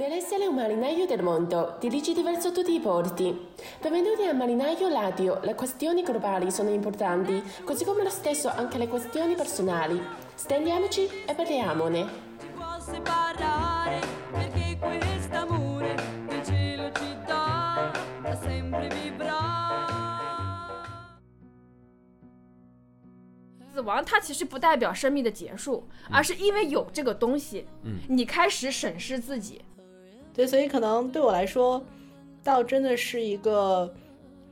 Dell'essere un marinaio del mondo, dirigi verso tutti i porti. Benvenuti al Marinaio Radio. Le questioni globali sono importanti, così come lo stesso anche le questioni personali. Stendiamoci e parliamone. può separare perché quest'amore del cielo ci dà da sempre vibrare 死亡它其实不代表生命的结束，而是因为有这个东西，嗯你开始审视自己。 对，所以可能对我来说，倒真的是一个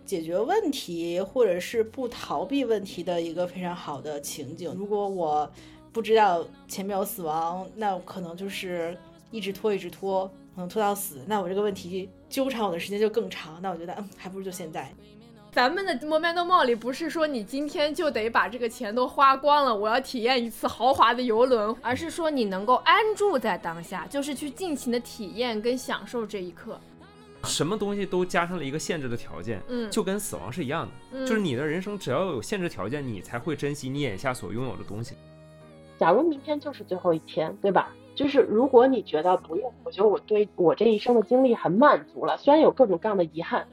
解决问题或者是不逃避问题的一个非常好的情景。如果我不知道前面有死亡，那可能就是一直拖，一直拖，可能拖到死，那我这个问题纠缠我的时间就更长。那我觉得，嗯，还不如就现在。咱们的 Momento m o 里不是说你今天就得把这个钱都花光了，我要体验一次豪华的游轮，而是说你能够安住在当下，就是去尽情的体验跟享受这一刻。什么东西都加上了一个限制的条件，嗯就跟死亡是一样的，嗯就是你的人生只要有限制条件，你才会珍惜你眼下所拥有的东西。假如明天就是最后一天，对吧？就是如果你觉得不用，我觉得我对我这一生的经历很满足了，虽然有各种各样的遗憾，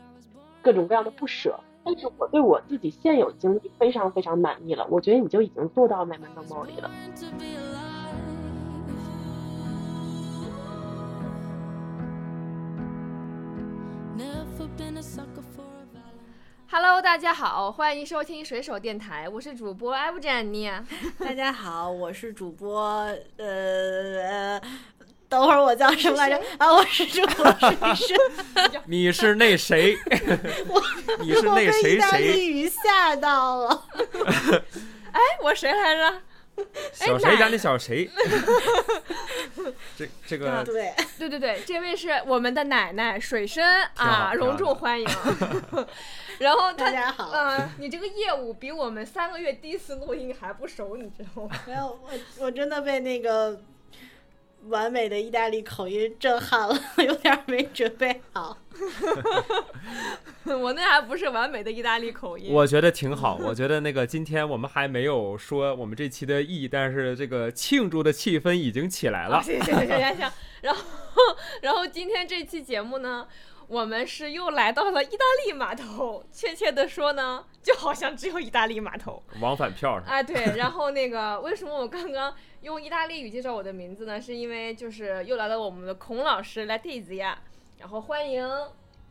各种各样的不舍，但是我对我自己现有经历非常非常满意了，我觉得你就已经做到《Nevermore》里了。Hello，大家好，欢迎收听水手电台，我是主播艾布珍妮。大家好，我是主播呃。等会儿我叫什么来着？啊，我是主播水生。你是那谁？你是那谁谁？利语吓到了。哎，我谁来着？小谁家那小谁？这这个对，对对对，这位是我们的奶奶水深啊，隆重欢迎。然后他，大家好嗯、你这个业务比我们三个月第一次录音还不熟，你知道吗？没有我，我真的被那个完美的意大利口音震撼了，有点没准备好。我那还不是完美的意大利口音。我觉得挺好。我觉得那个今天我们还没有说我们这期的意义，但是这个庆祝的气氛已经起来了。行行行行行，然后 然后今天这期节目呢，我们是又来到了意大利码头，确切的说呢，就好像只有意大利码头。往返票上，啊，对，然后那个为什么我刚刚用意大利语介绍我的名字呢？是因为就是又来了我们的孔老师来 t 子呀，然后欢迎。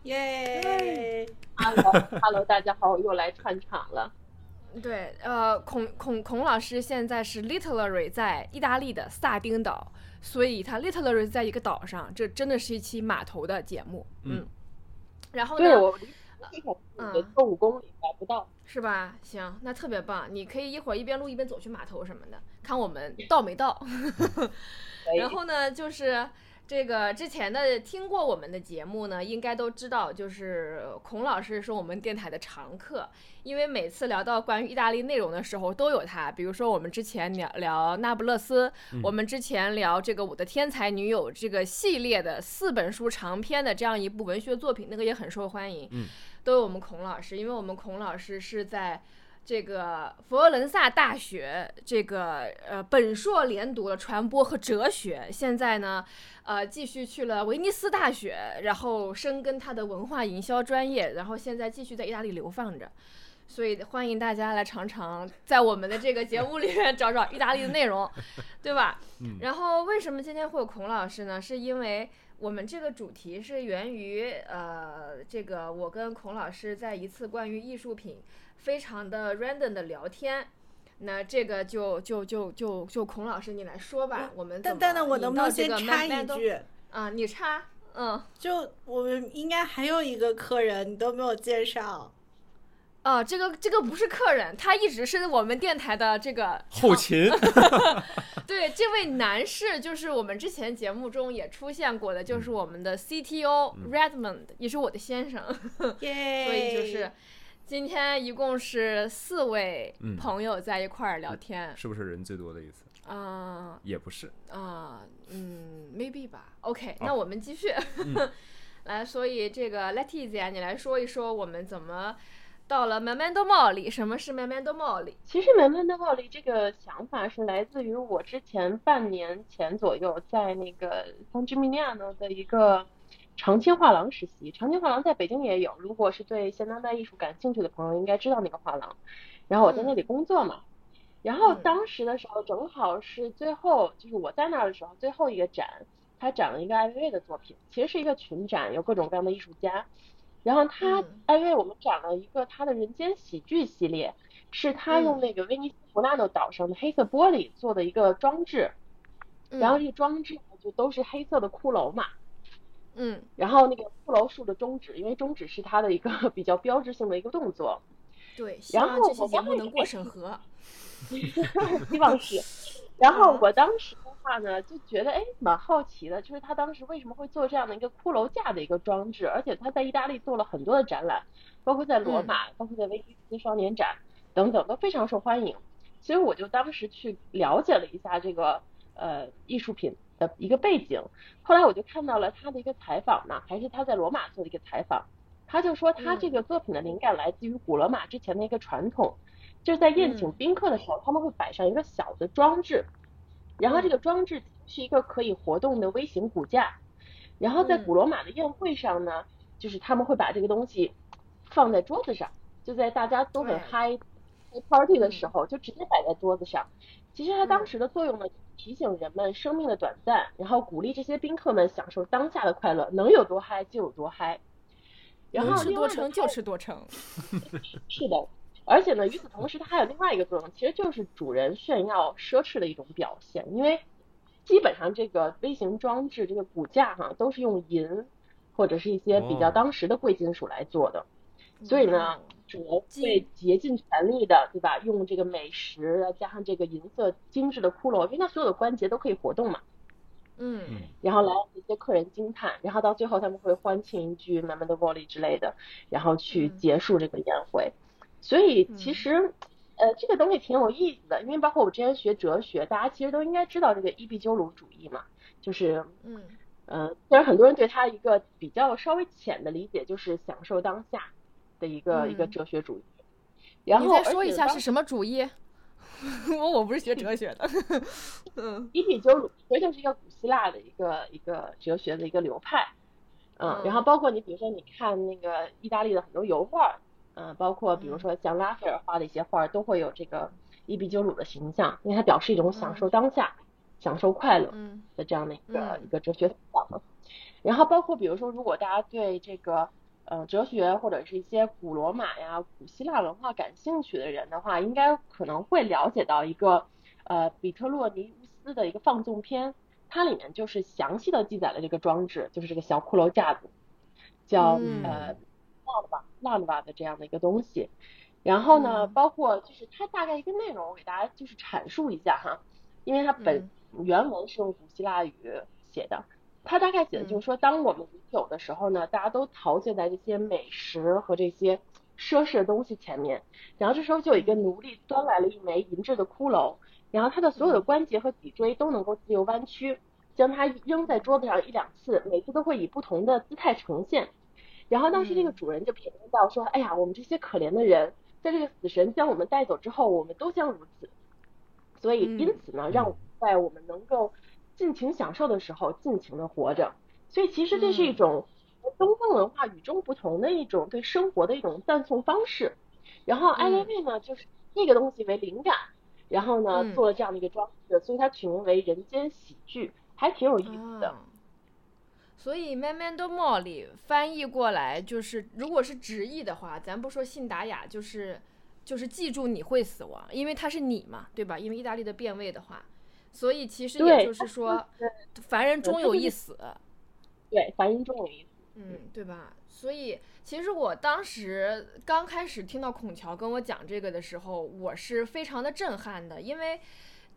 耶！Hello，Hello，大家好，我又来串场了。对，呃，孔孔孔老师现在是 literary 在意大利的萨丁岛，所以他 literary 在一个岛上，这真的是一期码头的节目。嗯嗯，然后呢？对我离地铁嗯也就五公里，达不到。是吧？行，那特别棒，你可以一会儿一边录一边走去码头什么的，看我们到没到。然后呢，就是这个之前的听过我们的节目呢，应该都知道，就是孔老师是我们电台的常客，因为每次聊到关于意大利内容的时候都有他。比如说我们之前聊聊那不勒斯，我们之前聊这个《我的天才女友》这个系列的四本书长篇的这样一部文学作品，那个也很受欢迎。嗯都有我们孔老师，因为我们孔老师是在这个佛罗伦萨大学这个呃本硕连读了传播和哲学，现在呢呃继续去了威尼斯大学，然后深耕他的文化营销专业，然后现在继续在意大利流放着。所以欢迎大家来尝尝，在我们的这个节目里面找找意大利的内容，对吧？嗯然后为什么今天会有孔老师呢？是因为我们这个主题是源于呃，这个我跟孔老师在一次关于艺术品非常的 random 的聊天。那这个就就就就就孔老师你来说吧，我们怎么但但呢，我能不能先插一句？啊？你插，嗯，就我们应该还有一个客人，你都没有介绍。啊，这个这个不是客人，他一直是我们电台的这个后勤，对，这位男士就是我们之前节目中也出现过的，嗯就是我们的 CTO Redmond，、也是我的先生，耶！所以就是今天一共是四位嗯朋友在一块儿聊天，是不是人最多的一次？啊也不是，啊、嗯，maybe 吧。OK，好那我们继续。嗯 来，所以这个 Letizia，你来说一说我们怎么到了 Memento Mori，什么是 Memento Mori？其实 Memento Mori 这个想法是来自于我之前半年前左右在那个 San Gimignano 的一个长青画廊实习。长青画廊在北京也有，如果是对现当代艺术感兴趣的朋友，应该知道那个画廊。然后我在那里工作嘛，然后嗯当时的时候正好是最后，就是我在那儿的时候最后一个展，他展了一个艾薇薇的作品，其实是一个群展，有各种各样的艺术家。然后他嗯艾薇，我们展了一个他的人间喜剧系列，是他用嗯那个威尼斯弗拉诺岛上的黑色玻璃做的一个装置，然后这个装置呢就都是黑色的骷髅嘛，嗯然后那个骷髅竖着中指，因为中指是他的一个 比较标志性的一个动作，对，希然望这期后我刚节目能过审核。希望是。然后嗯我当时的话呢，就觉得哎蛮好奇的，就是他当时为什么会做这样的一个骷髅架的一个装置，而且他在意大利做了很多的展览，包括在罗马，包括在威尼斯双年展等等都非常受欢迎。所以我就当时去了解了一下这个呃艺术品的一个背景，后来我就看到了他的一个采访呢，还是他在罗马做的一个采访，他就说他这个作品的灵感来自于古罗马之前的一个传统，就是在宴请嗯。宾客的时候，他们会摆上一个小的装置，然后这个装置是一个可以活动的微型骨架，然后在嗯。古罗马的宴会上呢，就是他们会把这个东西放在桌子上，就在大家都很嗨开 party 的时嗯候，就直接摆在桌子上。其实它当嗯时的作用呢，提醒人们生命的短暂，然后鼓励这些宾客们享受当下的快乐，能有多嗨就有多嗨。然后吃多撑就吃多撑。是的，而且呢，与此同时，它还有另外一个作用，其实就是主人炫耀奢侈的一种表现。因为基本上这个微型装置这个骨架哈，都是用银或者是一些比较哦当时的贵金属来做的，所以呢，主人会竭尽全力的，对吧？用这个美食加上这个银色精致的骷髅，因为它所有的关节都可以活动嘛。嗯然后来让这些客人惊叹，然后到最后他们会欢庆一句 “Memento Mori” 之类的，然后去嗯结束这个宴会。所以其嗯实，呃，这个东西挺有意思的，因为包括我之前学哲学，大家其实都应该知道这个伊壁鸠鲁主义嘛，就是，嗯呃，虽然很多人对他一个比较稍微浅的理解，就是享受当下的一个、一个嗯哲学主义。然后你再说一下是什么主义？我我不是学哲学的。嗯伊壁鸠鲁其实就是一个古希腊的一个一个哲学的一个流派，嗯，然后包括你比如说你看那个意大利的很多油画，嗯、包括比如说像拉斐尔画的一些画，都会有这个伊壁鸠鲁的形象，因为它表示一种享受当下、享受快乐嗯的这样的一个、嗯一个哲学思想嘛。然后包括比如说，如果大家对这个呃哲学或者是一些古罗马呀、古希腊文化感兴趣的人的话，应该可能会了解到一个呃比特洛尼乌斯的一个放纵篇，它里面就是详细的记载了这个装置，就是这个小骷髅架子，叫、嗯。呃纳瓦纳瓦的这样的一个东西。然后呢，嗯。包括就是它大概一个内容，我给大家就是阐述一下哈，因为它本原文是用古希腊语写的，它大概写的就是说，当我们饮酒的时候呢，大家都陶醉在这些美食和这些奢侈的东西前面，然后这时候就有一个奴隶端来了一枚银质的骷髅，然后他的所有的关节和脊椎都能够自由弯曲，将它扔在桌子上一两次，每次都会以不同的姿态呈现。然后当时这个主人就评论到说：“哎呀，我们这些可怜的人，在这个死神将我们带走之后，我们都将如此。所以嗯。因此呢，让我们在我们能够尽情享受的时候，尽情的活着。所以其实这是一嗯种东方文化与众不同的一种对生活的一种赞颂方式。然后艾薇嗯薇呢，就是那个东西为灵感，然后呢嗯做了这样的一个装饰，所以它取名为人间喜剧，还挺有意思的。哦所以 Memento Mori 翻译过来就是，如果是直译的话，咱不说信达雅，就是就是记住你会死亡，因为它是你嘛，对吧？因为意大利的变位的话，所以其实也，就是说，凡人终有一死。对，凡人终有一死。嗯，对吧？所以其实我当时刚开始听到孔乔跟我讲这个的时候，我是非常的震撼的，因为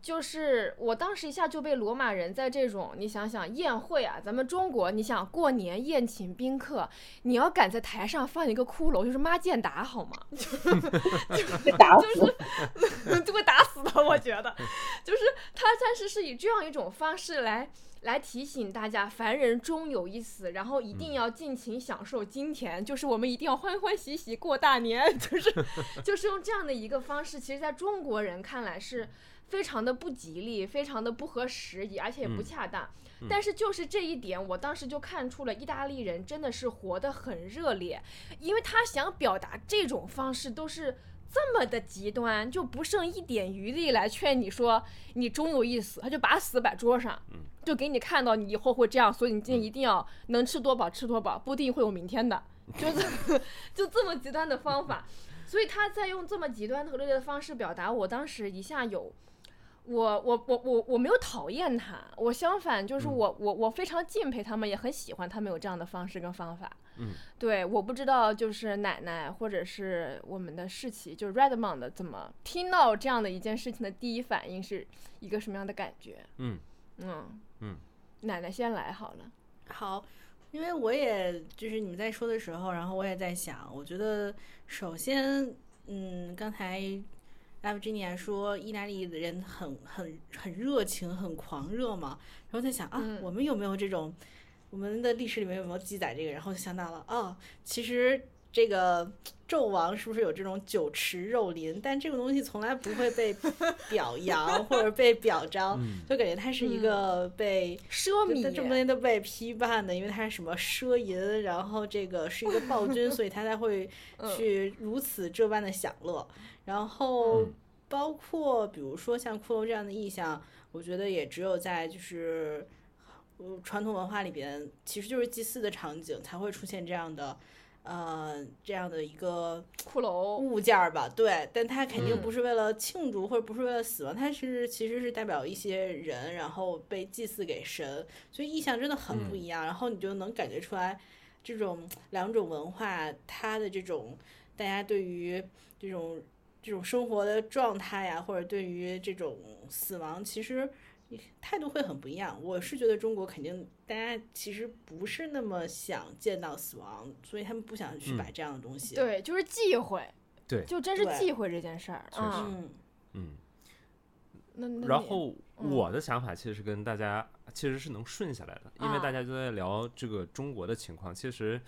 就是我当时一下就被罗马人在这种，你想想宴会啊，咱们中国，你想过年宴请宾客，你要敢在台上放一个骷髅，就是妈见打好吗？被 打死。就会打死的，我觉得，就是他，但是是以这样一种方式来来提醒大家，凡人终有一死，然后一定要尽情享受今天，就是我们一定要欢欢喜喜过大年，就是就是用这样的一个方式，其实在中国人看来是非常的不吉利，非常的不合时宜，而且也不嗯恰当。但是就是这一点，我当时就看出了意大利人真的是活得很热烈，因为他想表达这种方式都是这么的极端，就不剩一点余力来劝你说你终有一死，他就把死摆桌上，就给你看到你以后会这样，所以你今天一定要能吃多饱吃多饱，不一定会有明天的，就是就这么极端的方法，所以他在用这么极端和热烈的方式表达，我当时一下有。我我我我我没有讨厌他，我相反就是我我我非常敬佩他们，也很喜欢他们有这样的方式跟方法。嗯，对，我不知道就是奶奶或者是我们的世奇，就是 Redmond 怎么听到这样的一件事情的第一反应是一个什么样的感觉？嗯嗯嗯，奶奶先来好了。好，因为我也就是你们在说的时候，然后我也在想，我觉得首先，嗯，刚才 g i n i a 说意大利的人很很很热情，很狂热嘛，然后在想啊，嗯我们有没有这种，我们的历史里面有没有记载这个？然后就想到了，啊，其实这个纣王是不是有这种酒池肉林？但这个东西从来不会被表扬 或者被表彰，嗯就感觉他是一个被。奢就他这么多，年都被批判的，因为他是什么奢淫，然后这个是一个暴君，所以他才会嗯去如此这般的享乐。然后嗯包括比如说像骷髅这样的意象，我觉得也只有在就是呃传统文化里边，其实就是祭祀的场景才会出现这样的。呃，这样的一个骷髅，物件儿吧，对，但它肯定嗯不是为了庆祝或者不是为了死亡，它是其实是代表一些人，然后被祭祀给神，所以意象真的很不嗯一样。然后你就能感觉出来，这种两种文化它的这种大家对于这种这种生活的状态呀，或者对于这种死亡，其实态度会很不一样。我是觉得中国肯定大家其实不是那么想见到死亡，所以他们不想去嗯摆这样的东西。对，就是忌讳，对就真是忌讳这件事儿确实啊。嗯。嗯。那那然后嗯我的想法其实是跟大家其实是能顺下来的，因为啊大家都在聊这个中国的情况。其实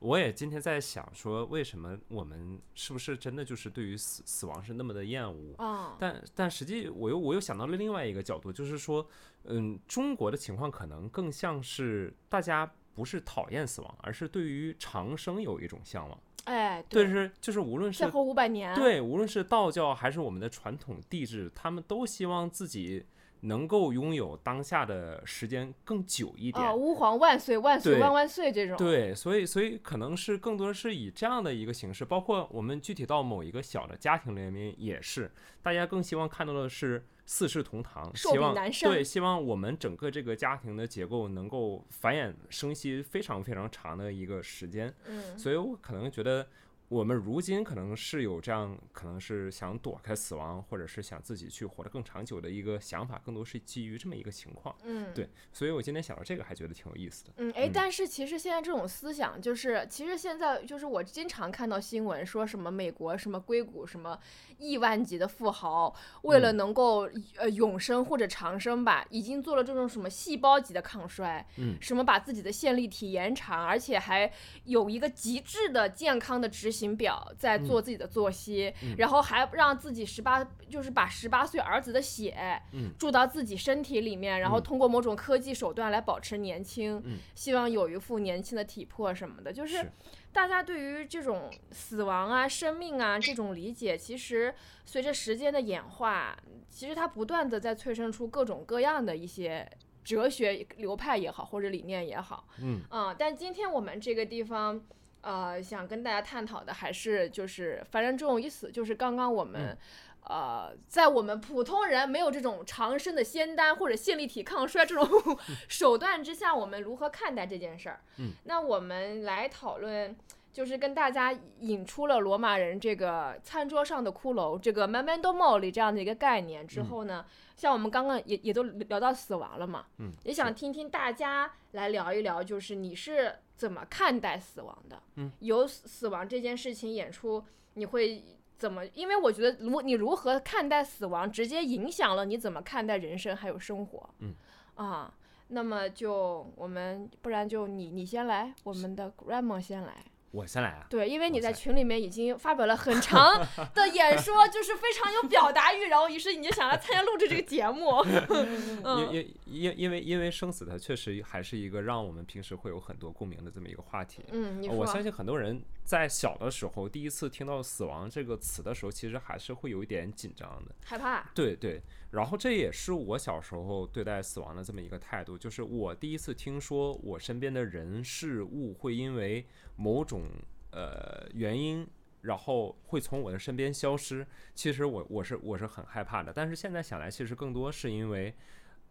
我也今天在想说，为什么我们是不是真的就是对于死死亡是那么的厌恶？啊，但但实际我又我又想到了另外一个角度，就是说，嗯，中国的情况可能更像是大家不是讨厌死亡，而是对于长生有一种向往。哎，对，是就是无论是再活五百年，对，无论是道教还是我们的传统地质，他们都希望自己能够拥有当下的时间更久一点。啊，吾皇万岁万岁对万万岁这种，对，所以所以可能是更多是以这样的一个形式，包括我们具体到某一个小的家庭里面也是，大家更希望看到的是四世同堂，寿希望对，希望我们整个这个家庭的结构能够繁衍生息非常非常长的一个时间。嗯，所以我可能觉得，我们如今可能是有这样，可能是想躲开死亡，或者是想自己去活得更长久的一个想法，更多是基于这么一个情况。嗯，对，所以我今天想到这个，还觉得挺有意思的。嗯，哎，嗯但是其实现在这种思想，就是其实现在就是我经常看到新闻说什么美国什么硅谷什么亿万级的富豪，为了嗯能够呃永生或者长生吧，已经做了这种什么细胞级的抗衰，嗯什么把自己的线粒体延长，而且还有一个极致的健康的执行表，在做自己的作息，嗯。然后还让自己十八就是把十八岁儿子的血嗯。注到自己身体里面，然后嗯。通过某种科技手段来保持年轻，嗯。希望有一副年轻的体魄什么的，就是。是大家对于这种死亡啊、生命啊这种理解，其实随着时间的演化，其实它不断的在催生出各种各样的一些哲学流派也好，或者理念也好，嗯。啊、但今天我们这个地方。呃，想跟大家探讨的还是就是，反正这种意思，就是刚刚我们，呃，在我们普通人没有这种长生的仙丹或者线粒体抗衰这种 手段之下，我们如何看待这件事儿？嗯，那我们来讨论，就是跟大家引出了罗马人这个餐桌上的骷髅这个 memento mori 这样的一个概念之后呢，像我们刚刚也也都聊到死亡了嘛，嗯，也想听听大家来聊一聊，就是你是怎么看待死亡的？嗯，由死死亡这件事情演出，你会怎么？因为我觉得，如你如何看待死亡，直接影响了你怎么看待人生还有生活。嗯，啊，那么就我们不然就你你先来，我们的 Grandma 先来。我先来啊。对，因为你在群里面已经发表了很长 的演说，就是非常有表达欲，然后于是你就想来参加录制这个节目。因嗯因因因为因为生死它确实还是一个让我们平时会有很多共鸣的这么一个话题。嗯，我相信很多人在小的时候第一次听到“死亡”这个词的时候，其实还是会有一点紧张的。害怕。对对，然后这也是我小时候对待死亡的这么一个态度，就是我第一次听说我身边的人事物会因为某种呃原因，然后会从我的身边消失。其实我我是我是很害怕的，但是现在想来，其实更多是因为，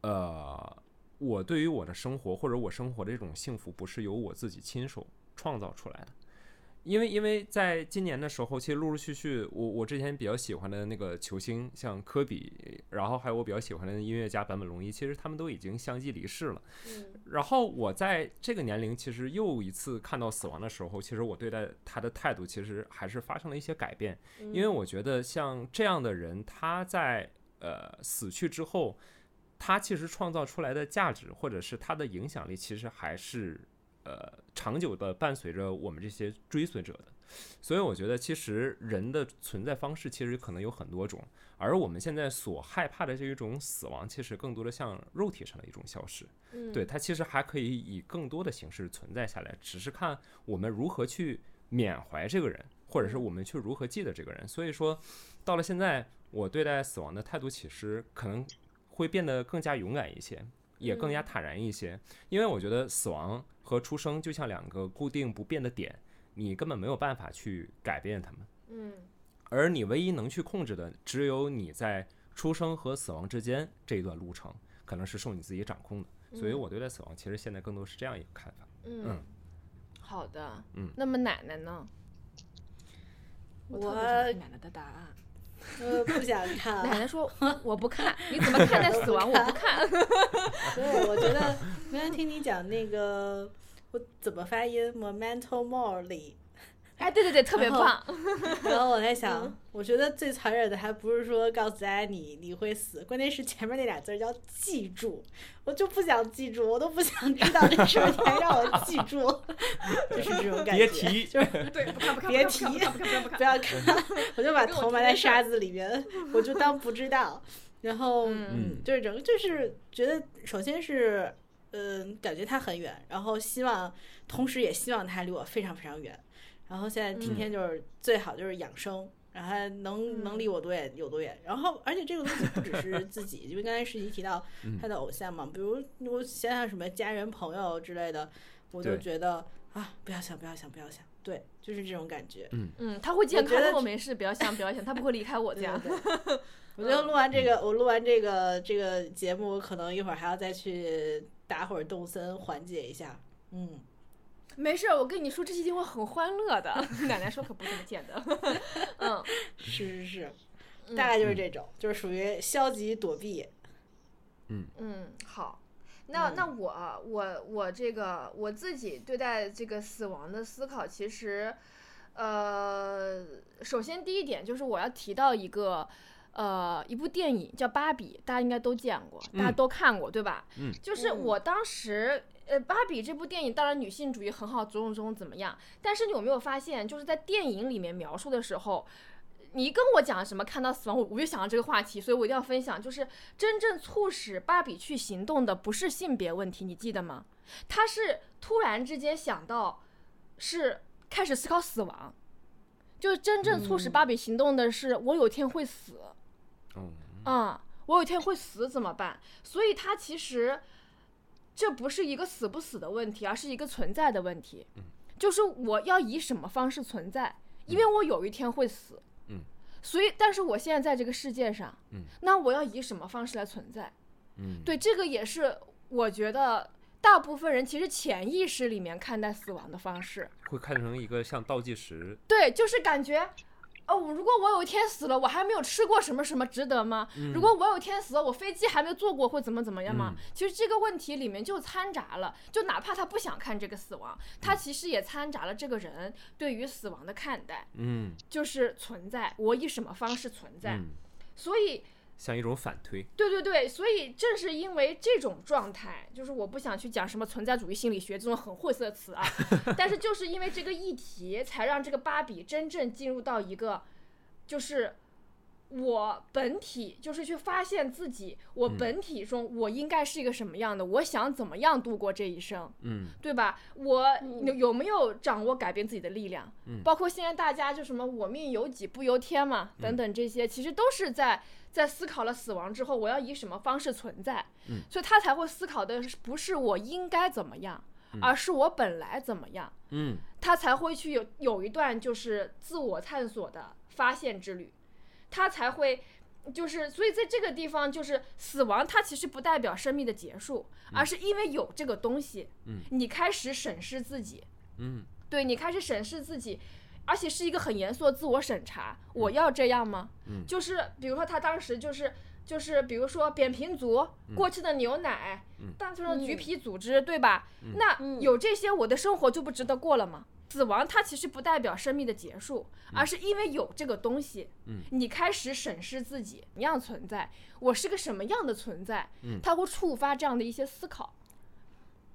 呃，我对于我的生活或者我生活的这种幸福，不是由我自己亲手创造出来的。因为因为在今年的时候，其实陆陆续续，我我之前比较喜欢的那个球星，像科比，然后还有我比较喜欢的音乐家坂本龙一，其实他们都已经相继离世了。嗯然后我在这个年龄，其实又一次看到死亡的时候，其实我对待他的态度，其实还是发生了一些改变。因为我觉得像这样的人，他在呃死去之后，他其实创造出来的价值，或者是他的影响力，其实还是呃长久的伴随着我们这些追随者的。所以我觉得，其实人的存在方式其实可能有很多种，而我们现在所害怕的这一种死亡，其实更多的像肉体上的一种消失。嗯对，它其实还可以以更多的形式存在下来，只是看我们如何去缅怀这个人，或者是我们去如何记得这个人。所以说，到了现在，我对待死亡的态度其实可能会变得更加勇敢一些，也更加坦然一些，因为我觉得死亡和出生就像两个固定不变的点，你根本没有办法去改变它们。嗯而你唯一能去控制的，只有你在出生和死亡之间这一段路程，可能是受你自己掌控的。所以我对待死亡，其实现在更多是这样一个看法。嗯嗯，好的。嗯那么奶奶呢？我奶奶的答案。呃不想看。奶奶说：“我不看，你怎么看待死亡？我不看。对，我觉得刚才听你讲那个，我怎么发音？memento mori。”哎，对对对，特别然后棒。然后我在嗯想，我觉得最残忍的还不是说告诉大家你你会死，关键是前面那俩字儿叫记住，我就不想记住，我都不想知道这事儿，你还让我记住，就是这种感觉。别提就是 对，不看不看，别不看提不看不看不要看，我就把头埋在沙子里面，我就当不知道。然后，嗯嗯，就是整个就是觉得，首先是，嗯、感觉他很远，然后希望，同时也希望他离我非常非常远。然后现在天天就是最好就是养生，然后它能能离我多远有多远。然后，而且这个东西不只是自己，因为刚才世奇提到他的偶像嘛，比如我想想什么家人朋友之类的，我就觉得啊，不要想，不要想，不要想，对，就是这种感觉。嗯，他会健康，我没事，不要想不要想，他不会离开我家。对对对 我觉得录完这个，我录完这个这个节目，我可能一会儿还要再去打会儿动森缓解一下。嗯，没事，我跟你说，这期节目很欢乐的。奶奶说可不这么见的。嗯，是是是，大概就是这种，就是属于消极躲避。嗯，好。那嗯那我我我这个我自己对待这个死亡的思考，其实，呃，首先第一点就是我要提到一个，呃，一部电影叫《芭比》，大家应该都见过，大家嗯都看过，对吧？嗯就是嗯我当时，呃，《芭比》这部电影当然女性主义很好，种种种种怎么样？但是你有没有发现，就是在电影里面描述的时候，你一跟我讲什么看到死亡，我我就想到这个话题，所以我一定要分享。就是真正促使芭比去行动的不是性别问题，你记得吗？她是突然之间想到，是开始思考死亡。就是真正促使嗯芭比行动的是，我有一天会死，嗯，啊、我有一天会死怎么办？所以它其实这不是一个死不死的问题，而是一个存在的问题。就是我要以什么方式存在？因为我有一天会死。嗯。所以，但是我现在在这个世界上，嗯，那我要以什么方式来存在？嗯，对，这个也是我觉得大部分人其实潜意识里面看待死亡的方式，会看成一个像倒计时，对，就是感觉。哦，如果我有一天死了，我还没有吃过什么什么，值得吗？如果我有一天死了，我飞机还没有坐过，会怎么怎么样吗？嗯其实这个问题里面就掺杂了，就哪怕他不想看这个死亡，他其实也掺杂了这个人对于死亡的看待，嗯就是存在，我以什么方式存在。嗯，所以像一种反推，对对对，所以正是因为这种状态，就是我不想去讲什么存在主义心理学这种很晦涩的词啊，但是就是因为这个议题，才让这个芭比真正进入到一个，就是我本体，就是去发现自己，我嗯本体中我应该是一个什么样的，我想怎么样度过这一生。嗯对吧？我有有没有掌握改变自己的力量？嗯包括现在大家就什么“我命由己不由天”嘛，等等这些，其实都是在在思考了死亡之后，我要以什么方式存在。嗯所以他才会思考的不是我应该怎么样，而是我本来怎么样。嗯他才会去有有一段就是自我探索的发现之旅，他才会就是所以在这个地方就是死亡，它其实不代表生命的结束，而是因为有这个东西，嗯你开始审视自己，嗯对你开始审视自己。而且是一个很严肃的自我审查，我要这样吗？嗯就是比如说他当时就是就是比如说扁平足、过期的牛奶、嗯单纯的橘皮组织，对吧？那嗯有这些，我的生活就不值得过了吗？死亡它其实不代表生命的结束，而是因为有这个东西，嗯你开始审视自己怎样存在，我是个什么样的存在，嗯它会触发这样的一些思考。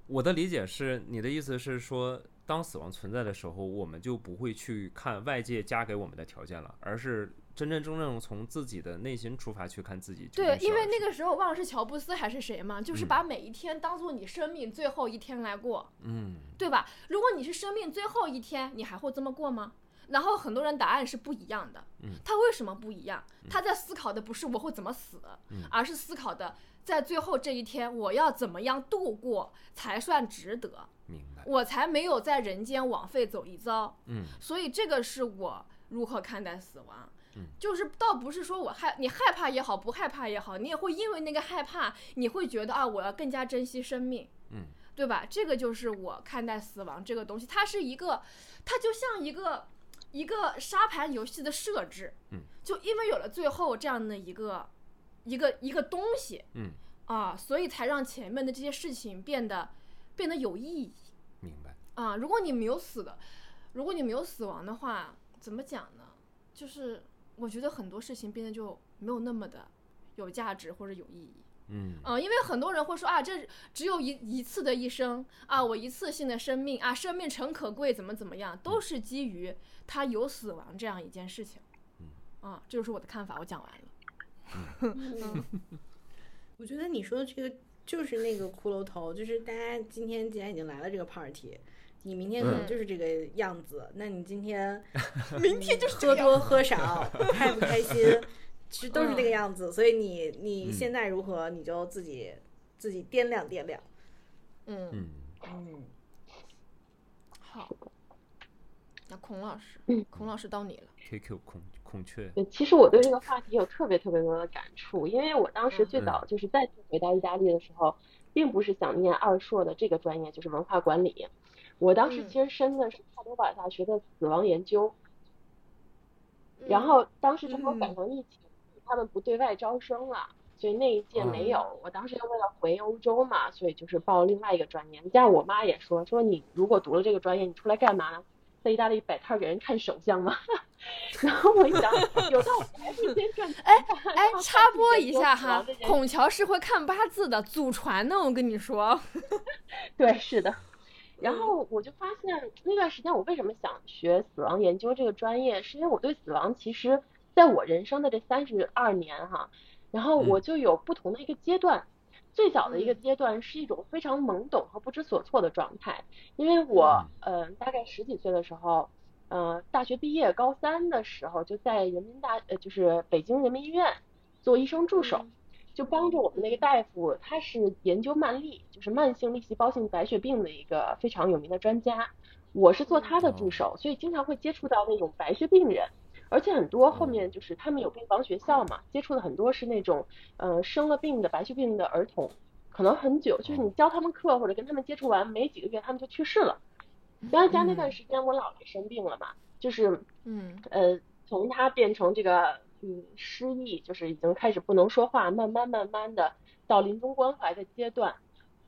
我的理解是，你的意思是说，当死亡存在的时候，我们就不会去看外界加给我们的条件了，而是真真正正从自己的内心出发去看自己对，因为那个时候忘了是乔布斯还是谁嘛，就是嗯把每一天当做你生命最后一天来过，嗯对吧？如果你是生命最后一天，你还会这么过吗？然后很多人答案是不一样的。嗯他为什么不一样？他在思考的不是我会怎么死，嗯而是思考的在最后这一天我要怎么样度过才算值得，明白，我才没有在人间枉费走一遭。嗯所以这个是我如何看待死亡。嗯就是倒不是说我害你害怕也好，不害怕也好，你也会因为那个害怕，你会觉得啊，我要更加珍惜生命。嗯对吧？这个就是我看待死亡这个东西，它是一个，它就像一个一个沙盘游戏的设置，嗯，就因为有了最后这样的一个一个一个东西嗯，啊，所以才让前面的这些事情变得变得有意义明白，啊。如果你没有死的，如果你没有死亡的话，怎么讲呢？就是我觉得很多事情变得就没有那么的有价值或者有意义。嗯嗯，因为很多人会说啊，这只有一一次的一生啊，我一次性的生命啊，生命诚可贵，怎么怎么样，都是基于他有死亡这样一件事情。嗯，啊，这就是我的看法，我讲完了。我觉得你说的这个就是那个骷髅头，就是大家今天既然已经来了这个 party，你明天可能嗯。就是这个样子，那你今天 明天就是喝多喝少，开不开心，其实都是这个嗯。样子。所以你你嗯。现在如何，你就自己自己掂量掂量。嗯，嗯。嗯，好。那孔老师嗯，孔老师到你了。，QQ 孔孔雀，对，其实我对这个话题有特别特别多的感触，因为我当时最嗯早就是再次回到意大利的时候，并不是想念二硕的这个专业，就是文化管理。我当时嗯其实申的是帕多瓦大学的死亡研究，然嗯后当时正好赶嗯上疫情，他们不对外招生了，所以那一届没有。我当时为了回欧洲嘛，所以就是报另外一个专业。加上我妈也说，说你如果读了这个专业，你出来干嘛呢？在意大利摆摊给人看手相吗？然后我一想，有道理，还是先赚钱哎。哎，插播一下哈孔乔是会看八字的，祖传的，我跟你说。对，是的。然后我就发现那段时间我为什么想学死亡研究这个专业，是因为我对死亡其实在我人生的这三十二年哈，然后我就有不同的一个阶段。最早的一个嗯阶段是一种非常懵懂和不知所措的状态，因为我呃大概十几岁的时候，呃大学毕业高三的时候就在人民大呃就是北京人民医院做医生助手。就帮着我们那个大夫，他是研究慢粒，就是慢性粒细胞性白血病的一个非常有名的专家。我是做他的助手，所以经常会接触到那种白血病人，而且很多后面就是他们有病房学校嘛，接触的很多是那种呃生了病的白血病的儿童，可能很久，就是你教他们课或者跟他们接触完没几个月，他们就去世了。加拿大那段时间，我姥爷生病了嘛，就是嗯呃，从他变成这个嗯失忆，就是已经开始不能说话，慢慢慢慢的到临终关怀的阶段。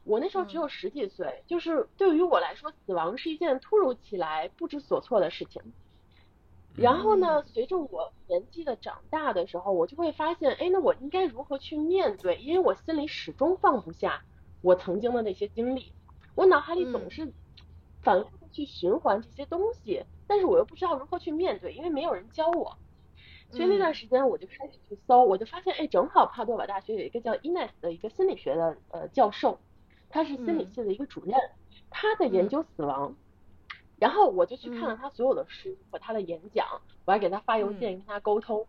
我那时候只有十几岁，就是对于我来说，死亡是一件突如其来、不知所措的事情。然后呢，随着我年纪的长大的时候，我就会发现，哎，那我应该如何去面对？因为我心里始终放不下我曾经的那些经历，我脑海里总嗯是反复的去循环这些东西，但是我又不知道如何去面对，因为没有人教我。所以那段时间我就开始去搜，我就发现，哎，正好帕多瓦大学有一个叫 Ines 的一个心理学的呃教授，他是心理嗯系的一个主任，他在研究死亡。然后我就去看了嗯他所有的书和他的演讲，我还给他发邮件跟他沟通。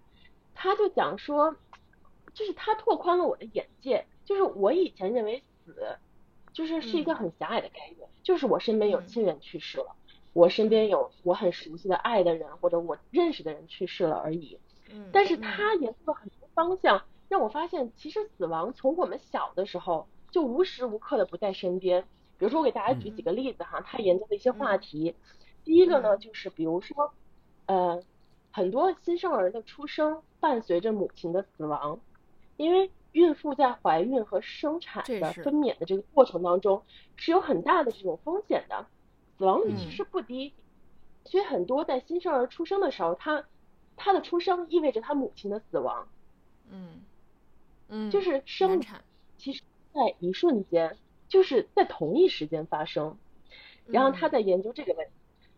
他就讲说，就是他拓宽了我的眼界，就是我以前认为死，就是是一个很狭隘的概念，就是我身边有嗯亲人去世了，我身边有我很熟悉的爱的人或者我认识的人去世了而已。嗯，但是嗯他研究了很多方向，让我发现其实死亡从我们小的时候就无时无刻的不在身边。比如说，我给大家举几个例子哈，他研究的一些话题。第一个呢，就是比如说，呃，很多新生儿的出生伴随着母亲的死亡，因为孕妇在怀孕和生产的分娩的这个过程当中是有很大的这种风险的，死亡率其嗯。实不低。所以很多在新生儿出生的时候，他他的出生意味着他母亲的死亡，嗯。嗯，就是生产，其实在一瞬间，就是在同一时间发生。然后他嗯在研究这个问题，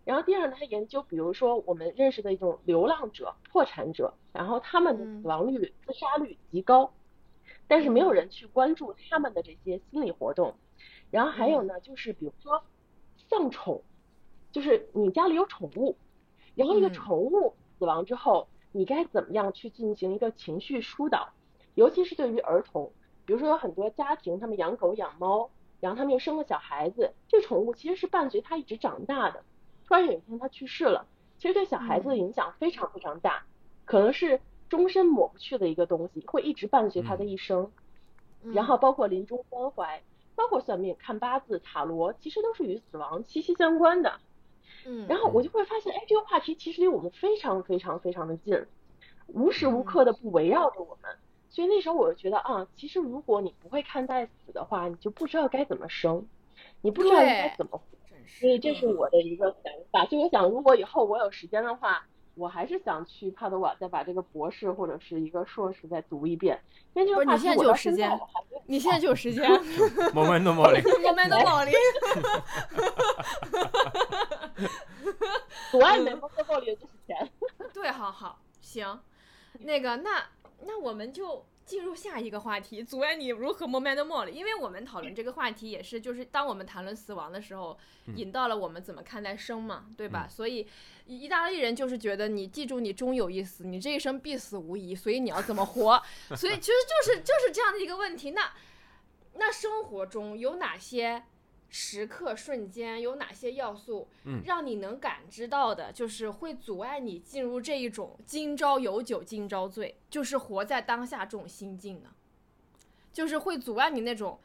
然后第二呢，他研究比如说我们认识的一种流浪者、破产者，然后他们的嗯死亡率、自杀率极高，但是没有人去关注他们的这些心理活动。然后还有呢，就是比如说丧宠，就是你家里有宠物，然后这个嗯宠物死亡之后，你该怎么样去进行一个情绪疏导？尤其是对于儿童，比如说有很多家庭他们养狗养猫，然后他们又生了小孩子，这宠物其实是伴随他一直长大的，突然有一天他去世了，其实对小孩子的影响非常非常大，可能是终身抹不去的一个东西，会一直伴随他的一生。然后包括临终关怀，包括算命、看八字、塔罗，其实都是与死亡息息相关的。嗯，然后我就会发现，哎，这个话题其实离我们非常非常非常的近，无时无刻的不围绕着我们。所以那时候我就觉得啊，其实如果你不会看待死的话，你就不知道该怎么生，你不知道应该怎么活。所以这是我的一个想法。所以我想，如果以后我有时间的话，我还是想去帕多瓦再把这个博士或者是一个硕士再读一遍，因为这个话题不是你现在我到现在就有时间 我还 没有你现在就有时间，莫曼诺莫林，我们的保利，阻碍美国和暴力的就是钱。对，好好行，那个那那我们就进入下一个话题，阻碍你如何 moment more 因为我们讨论这个话题也是，就是当我们谈论死亡的时候，引到了我们怎么看待生嘛，对吧？所以意大利人就是觉得你记住你终有一死，你这一生必死无疑，所以你要怎么活？所以其实就是就是这样的一个问题。那那生活中有哪些？时刻瞬间有哪些要素，嗯让你能感知到的，就是会阻碍你进入这一种今朝有酒今朝醉，就是活在当下这种心境呢？就是会阻碍你那种，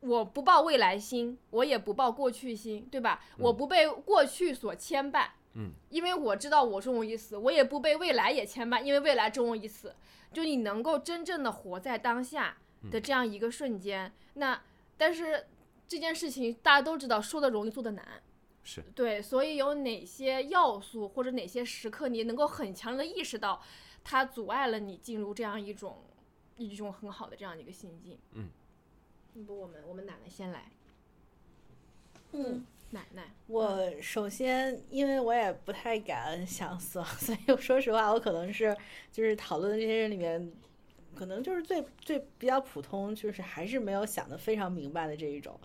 我不抱未来心，我也不抱过去心，对吧？我不被过去所牵绊，嗯，因为我知道我终有一死，我也不被未来也牵绊，因为未来终有一死。就你能够真正的活在当下的这样一个瞬间，那但是这件事情大家都知道，说的容易，做的难。是对，所以有哪些要素或者哪些时刻，你能够很强的意识到，它阻碍了你进入这样一种一种很好的这样的一个心境？嗯，不我们我们奶奶先来，嗯，奶奶，我首先，因为我也不太敢想死亡，所以说实话，我可能是就是讨论的这些人里面，可能就是最最比较普通，就是还是没有想得非常明白的这一种。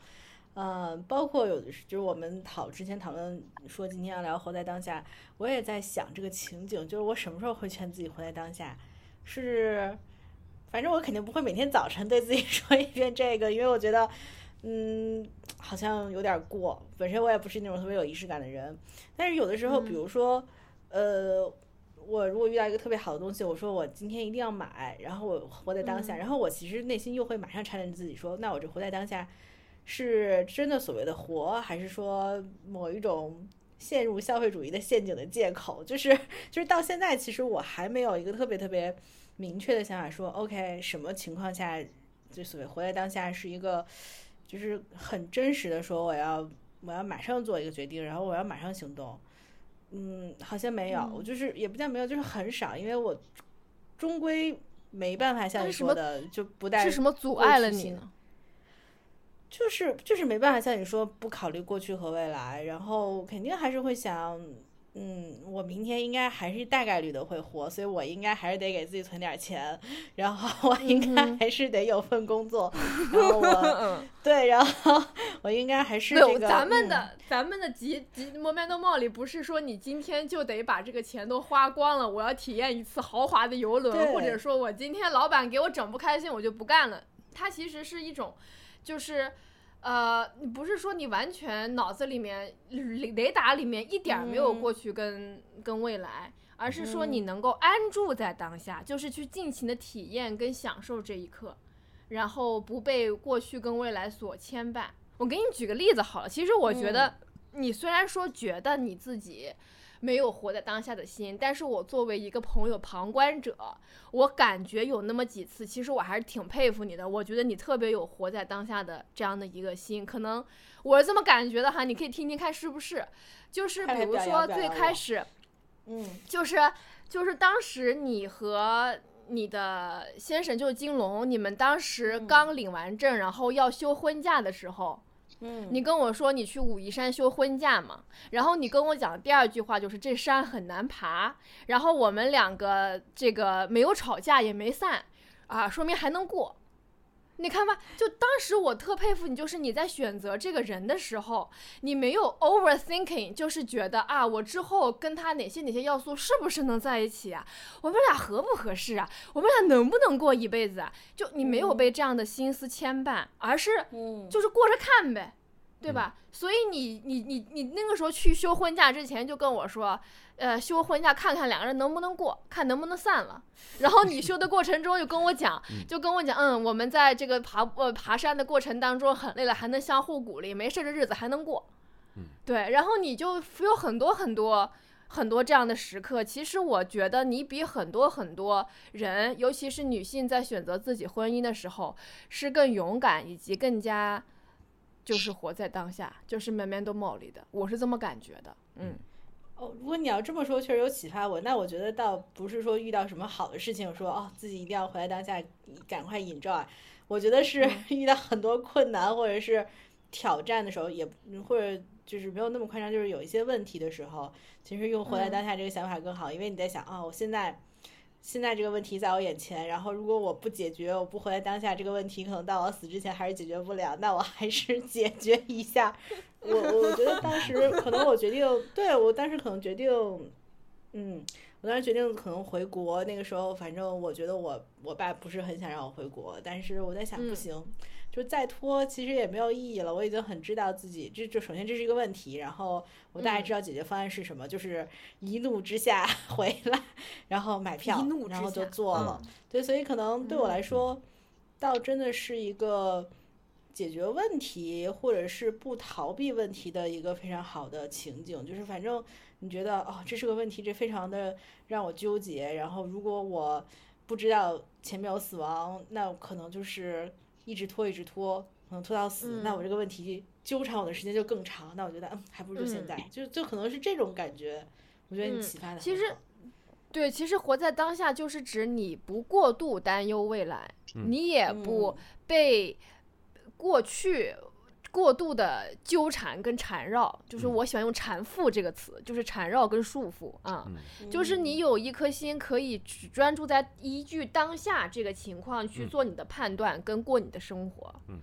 呃，包括有的是，就是我们讨之前讨论说今天要聊活在当下，我也在想这个情景，就是我什么时候会劝自己活在当下？是，反正我肯定不会每天早晨对自己 说一遍这个，因为我觉得，嗯，好像有点过。本身我也不是那种特别有仪式感的人，但是有的时候，比如说，呃，我如果遇到一个特别好的东西，我说我今天一定要买，然后我活在当下，嗯然后我其实内心又会马上 challenge 自己说，那我这活在当下是真的所谓的活，还是说某一种陷入消费主义的陷阱的借口？就是就是到现在，其实我还没有一个特别特别明确的想法说，OK，什么情况下就所谓活在当下是一个就是很真实的说我要我要马上做一个决定，然后我要马上行动。嗯，好像没有，我就是也不叫没有，就是很少，因为我终归没办法像你说的，就不带是什么阻碍了你呢？就是就是没办法像你说不考虑过去和未来，然后肯定还是会想，嗯，我明天应该还是大概率的会活，所以我应该还是得给自己存点钱，然后我应该还是得有份工作，然后我嗯，对，然后 我应该还是咱们嗯的、咱们的极极摩面多帽里不是说你今天就得把这个钱都花光了，我要体验一次豪华的游轮，或者说我今天老板给我整不开心，我就不干了。它其实是一种，就是。呃，你不是说你完全脑子里面雷雷达里面一点儿没有嗯。过去跟、跟未来，而是说你嗯。能够安住在当下，就是去尽情的体验跟享受这一刻，然后不被过去跟未来所牵绊。我给你举个例子好了，其实我觉得你虽然说觉得你自己没有活在当下的心，但是我作为一个朋友旁观者，我感觉有那么几次，其实我还是挺佩服你的。我觉得你特别有活在当下的这样的一个心，可能我是这么感觉的哈，你可以听听看是不是？就是比如说最开始。嗯就是就是当时你和你的先生就是金龙，你们当时嗯刚领完证，然后要休婚假的时候，嗯，你跟我说你去武夷山休婚假嘛，然后你跟我讲第二句话就是这山很难爬，然后我们两个这个没有吵架也没散，啊，说明还能过。你看吧，就当时我特佩服你，就是你在选择这个人的时候，你没有 overthinking，就是觉得啊，我之后跟他哪些哪些要素是不是能在一起啊？我们俩合不合适啊？我们俩能不能过一辈子啊？就你没有被这样的心思牵绊，而是嗯就是过着看呗，对吧？所以你你你你那个时候去休婚假之前就跟我说，呃，休婚假看看两个人能不能过，看能不能散了。然后你休的过程中就跟我讲，就跟我讲，嗯，我们在这个爬呃爬山的过程当中很累了，还能相互鼓励，没事的日子还能过。嗯对，然后你就有很多很多。很多这样的时刻，其实我觉得你比很多很多人，尤其是女性，在选择自己婚姻的时候，是更勇敢以及更加就是活在当下，就是 memento mori 的，我是这么感觉的。嗯，哦，如果你要这么说，确实有启发我。那我觉得倒不是说遇到什么好的事情，说哦自己一定要活在当下，赶快 enjoy。我觉得是 遇到很多困难或者是挑战的时候，也或者就是没有那么夸张，就是有一些问题的时候，其实用活在当下这个想法更好，因为你在想啊、我现在。现在这个问题在我眼前，然后如果我不解决，我不活在当下，这个问题可能到我死之前还是解决不了，那我还是 解决一下。我我觉得当时可能我决定，对我当时可能决定，嗯，我当时决定可能回国。那个时候，反正我觉得我我爸不是很想让我回国，但是我在想，不嗯行，就再拖其实也没有意义了。我已经很知道自己，这就首先这是一个问题，然后我大概嗯知道解决方案是什么，就是一怒之下 回来，然后买票一怒，之然后就做了。对，所以可能对我来说，倒真的是一个解决问题或者是不逃避问题的一个非常好的情景。就是反正你觉得哦，这是个问题，这非常的让我纠结。然后如果我不知道前面有死亡，那可能就是一直拖，一直拖，可能拖到死。那我这个问题纠缠我的时间就更长。那我觉得嗯，还不如就现嗯在，就就可能是这种感觉。我觉得你嗯启发的其实对，其实活在当下就是指你不过度担忧未来，嗯你也不嗯被过去过度的纠缠跟缠绕。就是嗯我喜欢用缠缚这个词，就是缠绕跟束缚啊。嗯就是你有一颗心，可以只专注在依据当下这个情况去嗯做你的判断跟过你的生活，嗯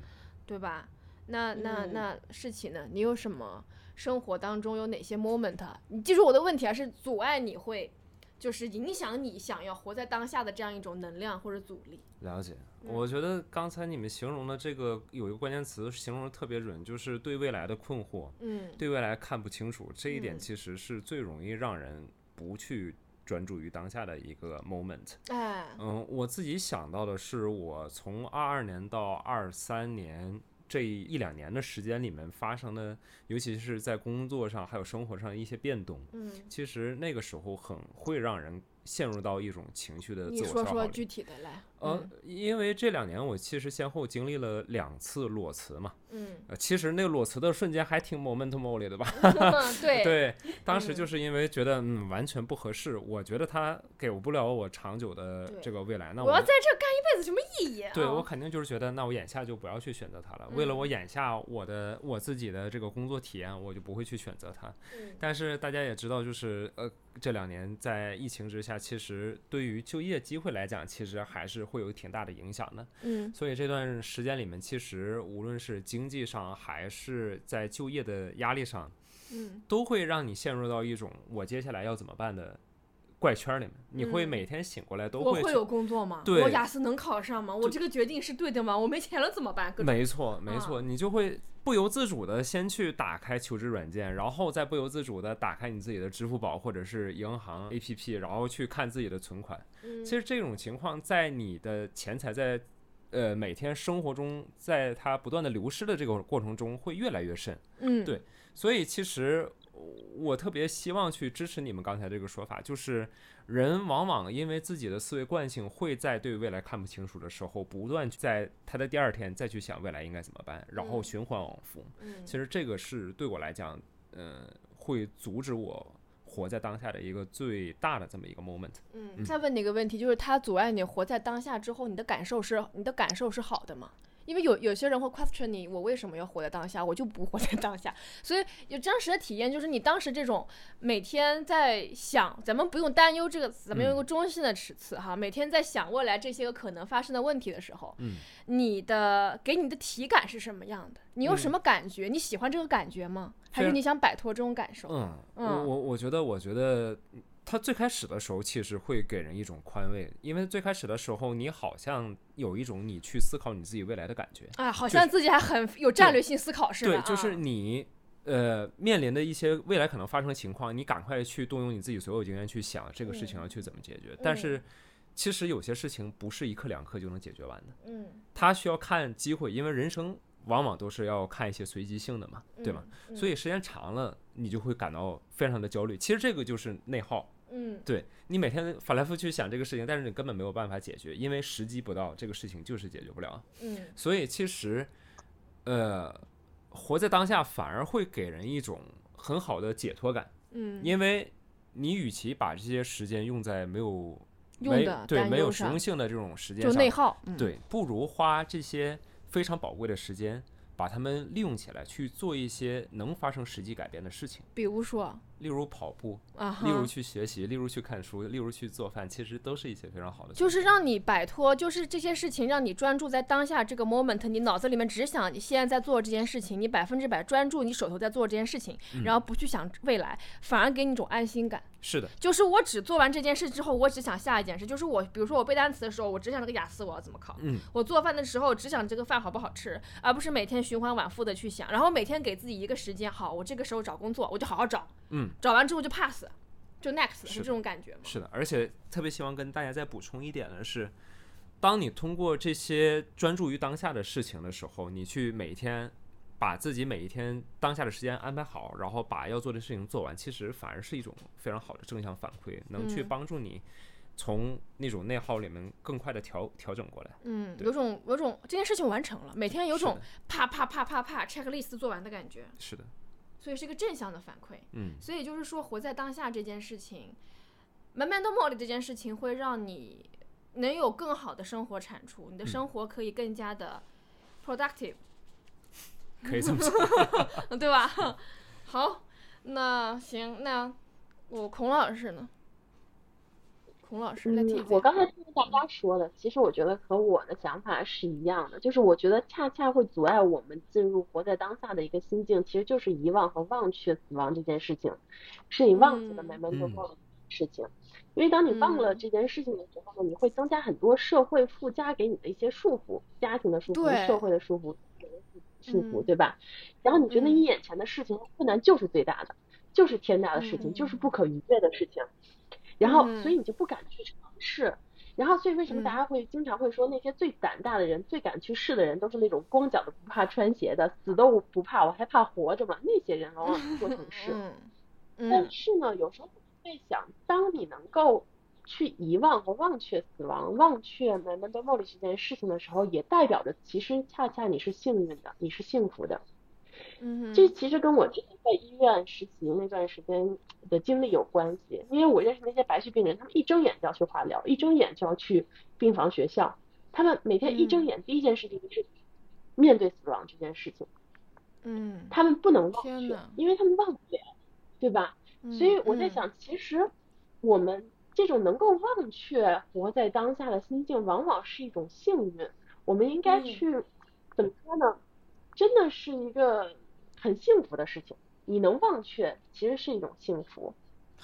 对吧？那那嗯那事情呢？你有什么生活当中有哪些 moment？你记住我的问题啊，是阻碍你会，就是影响你想要活在当下的这样一种能量或者阻力。了解，我觉得刚才你们形容的这个有一个关键词形容的特别准，就是对未来的困惑，嗯。对未来看不清楚，这一点嗯。其实是最容易让人不去专注于当下的一个 moment。哎，嗯，我自己想到的是，我从二二年到二三年这一两年的时间里面发生的，尤其是在工作上还有生活上的一些变动，嗯，其实那个时候很会让人陷入到一种情绪的你自我消耗里。说说具体的来。呃，因为这两年我其实先后经历了两次裸辞嘛，嗯，呃，其实那个裸辞的瞬间还挺 moment molly 的吧？嗯，对，对，当时嗯就是因为觉得嗯完全不合适，我觉得他给不了我长久的这个未来，那我要在这干一辈子什么意义？啊对我肯定就是觉得，那我眼下就不要去选择他了。为了我眼下我的我自己的这个工作体验，我就不会去选择他。嗯但是大家也知道，就是呃这两年在疫情之下，其实对于就业机会来讲，其实还是会有挺大的影响的。嗯所以这段时间里面，其实无论是经济上还是在就业的压力上，嗯都会让你陷入到一种我接下来要怎么办的怪圈里面。你会嗯每天醒过来都会去我会有工作吗？对我雅思能考上吗？我这个决定是对的吗？我没钱了怎么办？没错，没错，啊你就会不由自主的先去打开求职软件，然后再不由自主的打开你自己的支付宝或者是银行 APP，然后去看自己的存款。嗯其实这种情况在你的钱财在呃每天生活中，在它不断的流失的这个过程中会越来越甚。嗯对所以其实我特别希望去支持你们刚才这个说法，就是人往往因为自己的思维惯性，会在对未来看不清楚的时候，不断地在他的第二天再去想未来应该怎么办，然后嗯循环往复。嗯其实这个是对我来讲，嗯、会阻止我活在当下的一个最大的这么一个 moment。嗯，再问你一个问题，就是它阻碍你活在当下之后，你的感受是你的感受是好的吗？因为有有些人会 question 你，我为什么要活在当下？我就不活在当下。所以有真实的体验，就是你当时这种每天在想，咱们不用担忧这个词，咱们用一个中性的词词哈，每天在想未来这些个可能发生的问题的时候，嗯，你的给你的体感是什么样的？你有什嗯么感觉？你喜欢这个感觉吗？还是你想摆脱这种感受？嗯，我嗯我我觉得，我觉得他最开始的时候其实会给人一种宽慰，因为最开始的时候，你好像有一种你去思考你自己未来的感觉。啊，好像自己还很有战略性思考似的。对，就是啊你呃面临的一些未来可能发生的情况，你赶快去动用你自己所有经验去想这个事情要去怎么解决。但嗯是其实有些事情不是一刻两刻就能解决完的，嗯，它需要看机会，因为人生往往都是要看一些随机性的嘛，对吗？嗯？所以时间长了，你就会感到非常的焦虑。其实这个就是内耗。嗯，对你每天翻来覆去想这个事情，但是你根本没有办法解决，因为时机不到，这个事情就是解决不了。嗯所以其实，呃，活在当下反而会给人一种很好的解脱感，嗯，因为你与其把这些时间用在没有没用的对没有实用性的这种时间就上，内耗。嗯，对，不如花这些非常宝贵的时间，把它们利用起来，去做一些能发生实际改变的事情，比如说例如跑步，啊哈，例如去学习，例如去看书，例如去做饭，其实都是一些非常好的。就是让你摆脱，就是这些事情让你专注在当下这个 moment，你脑子里面只想你现在在做这件事情，你百分之百专注你手头在做这件事情，嗯然后不去想未来，反而给你一种安心感。是的，就是我只做完这件事之后，我只想下一件事。就是我，比如说我背单词的时候，我只想这个雅思我要怎么考；嗯，我做饭的时候只想这个饭好不好吃，而不是每天循环往复的去想。然后每天给自己一个时间，好，我这个时候找工作，我就好好找，嗯，找完之后就 pass，就 next，是是这种感觉吗？是的，而且特别希望跟大家再补充一点的是，当你通过这些专注于当下的事情的时候，你去每一天把自己每一天当下的时间安排好，然后把要做的事情做完，其实反而是一种非常好的正向反馈，能去嗯。帮助你从那种内耗里面更快的调调整过来。嗯，有种有种这件事情完成了，每天有种啪啪啪啪啪 checklist 做完的感觉，是的，所以是一个正向的反馈。嗯，所以就是说，活在当下这件事情，memento mori 这件事情会让你能有更好的生活产出，你的嗯生活可以更加的 productive，、可以这么说。对吧？好，那行，那我孔老师呢？孔老师来听嗯，我刚才听大家说的，其实我觉得和我的想法是一样的，就是我觉得恰恰会阻碍我们进入活在当下的一个心境，其实就是遗忘和忘却死亡这件事情，是你忘记了嗯 memento 嗯 mori 的事情。因为当你忘了嗯这件事情的时候呢，你会增加很多社会附加给你的一些束缚，家庭的束缚、社会的束缚、束缚，嗯对吧？然后你觉得嗯你眼前的事情困难就是最大的，就是天大的事情，就是嗯不可逾越的事情。然后嗯所以你就不敢去尝试。然后，所以为什么嗯大家会经常会说那些最胆大的人、最敢去试的人，都是那种光脚的不怕穿鞋的，死都不怕，我还怕活着嘛？那些人往往做成事。嗯嗯但是呢，有时候我在想，当你能够去遗忘和忘却死亡、忘却 memento mori 这件事情的时候，也代表着其实恰恰你是幸运的，你是幸福的。嗯这其实跟我之前在医院实习那段时间的经历有关系，因为我认识那些白血病人，他们一睁眼就要去化疗，一睁眼就要去病房学校，他们每天一睁嗯。眼第一件事情就是面对死亡这件事情，嗯，他们不能忘却，因为他们忘不了，对吧？所以我在嗯。想，其实我们这种能够忘却、活在当下的心境，往往是一种幸运。我们应该嗯。去怎么说呢？真的是一个很幸福的事情。你能忘却，其实是一种幸福。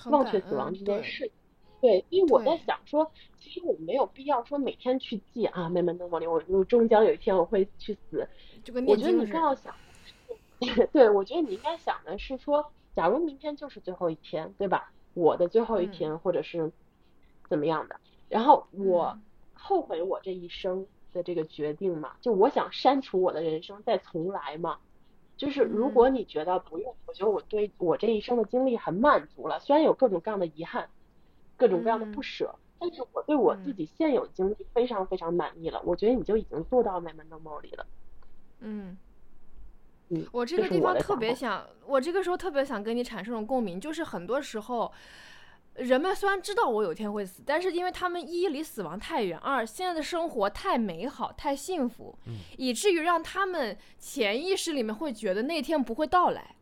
忘却死亡这件事，对，因为我在想说，其实我没有必要说每天去记啊，慢慢的我我我终将有一天我会去死。我觉得你更要想，对，我觉得你应该想的是说，假如明天就是最后一天，对吧？我的最后一嗯天，或者是怎么样的，然后我嗯后悔我这一生的这个决定嘛，就我想删除我的人生再重来嘛。就是如果嗯你觉得不用，我觉得我对我这一生的经历很满足了，虽然有各种各样的遗憾，各种各样的不嗯舍，但是我对我自嗯己现有经历非常非常满意了。我觉得你就已经做到 memento mori 了。嗯。嗯，我这个地方特别想，我这个时候特别想跟你产生共鸣，就是很多时候，人们虽然知道我有一天会死，但是因为他们一离死亡太远，二现在的生活太美好、太幸福，嗯以至于让他们潜意识里面会觉得那天不会到来，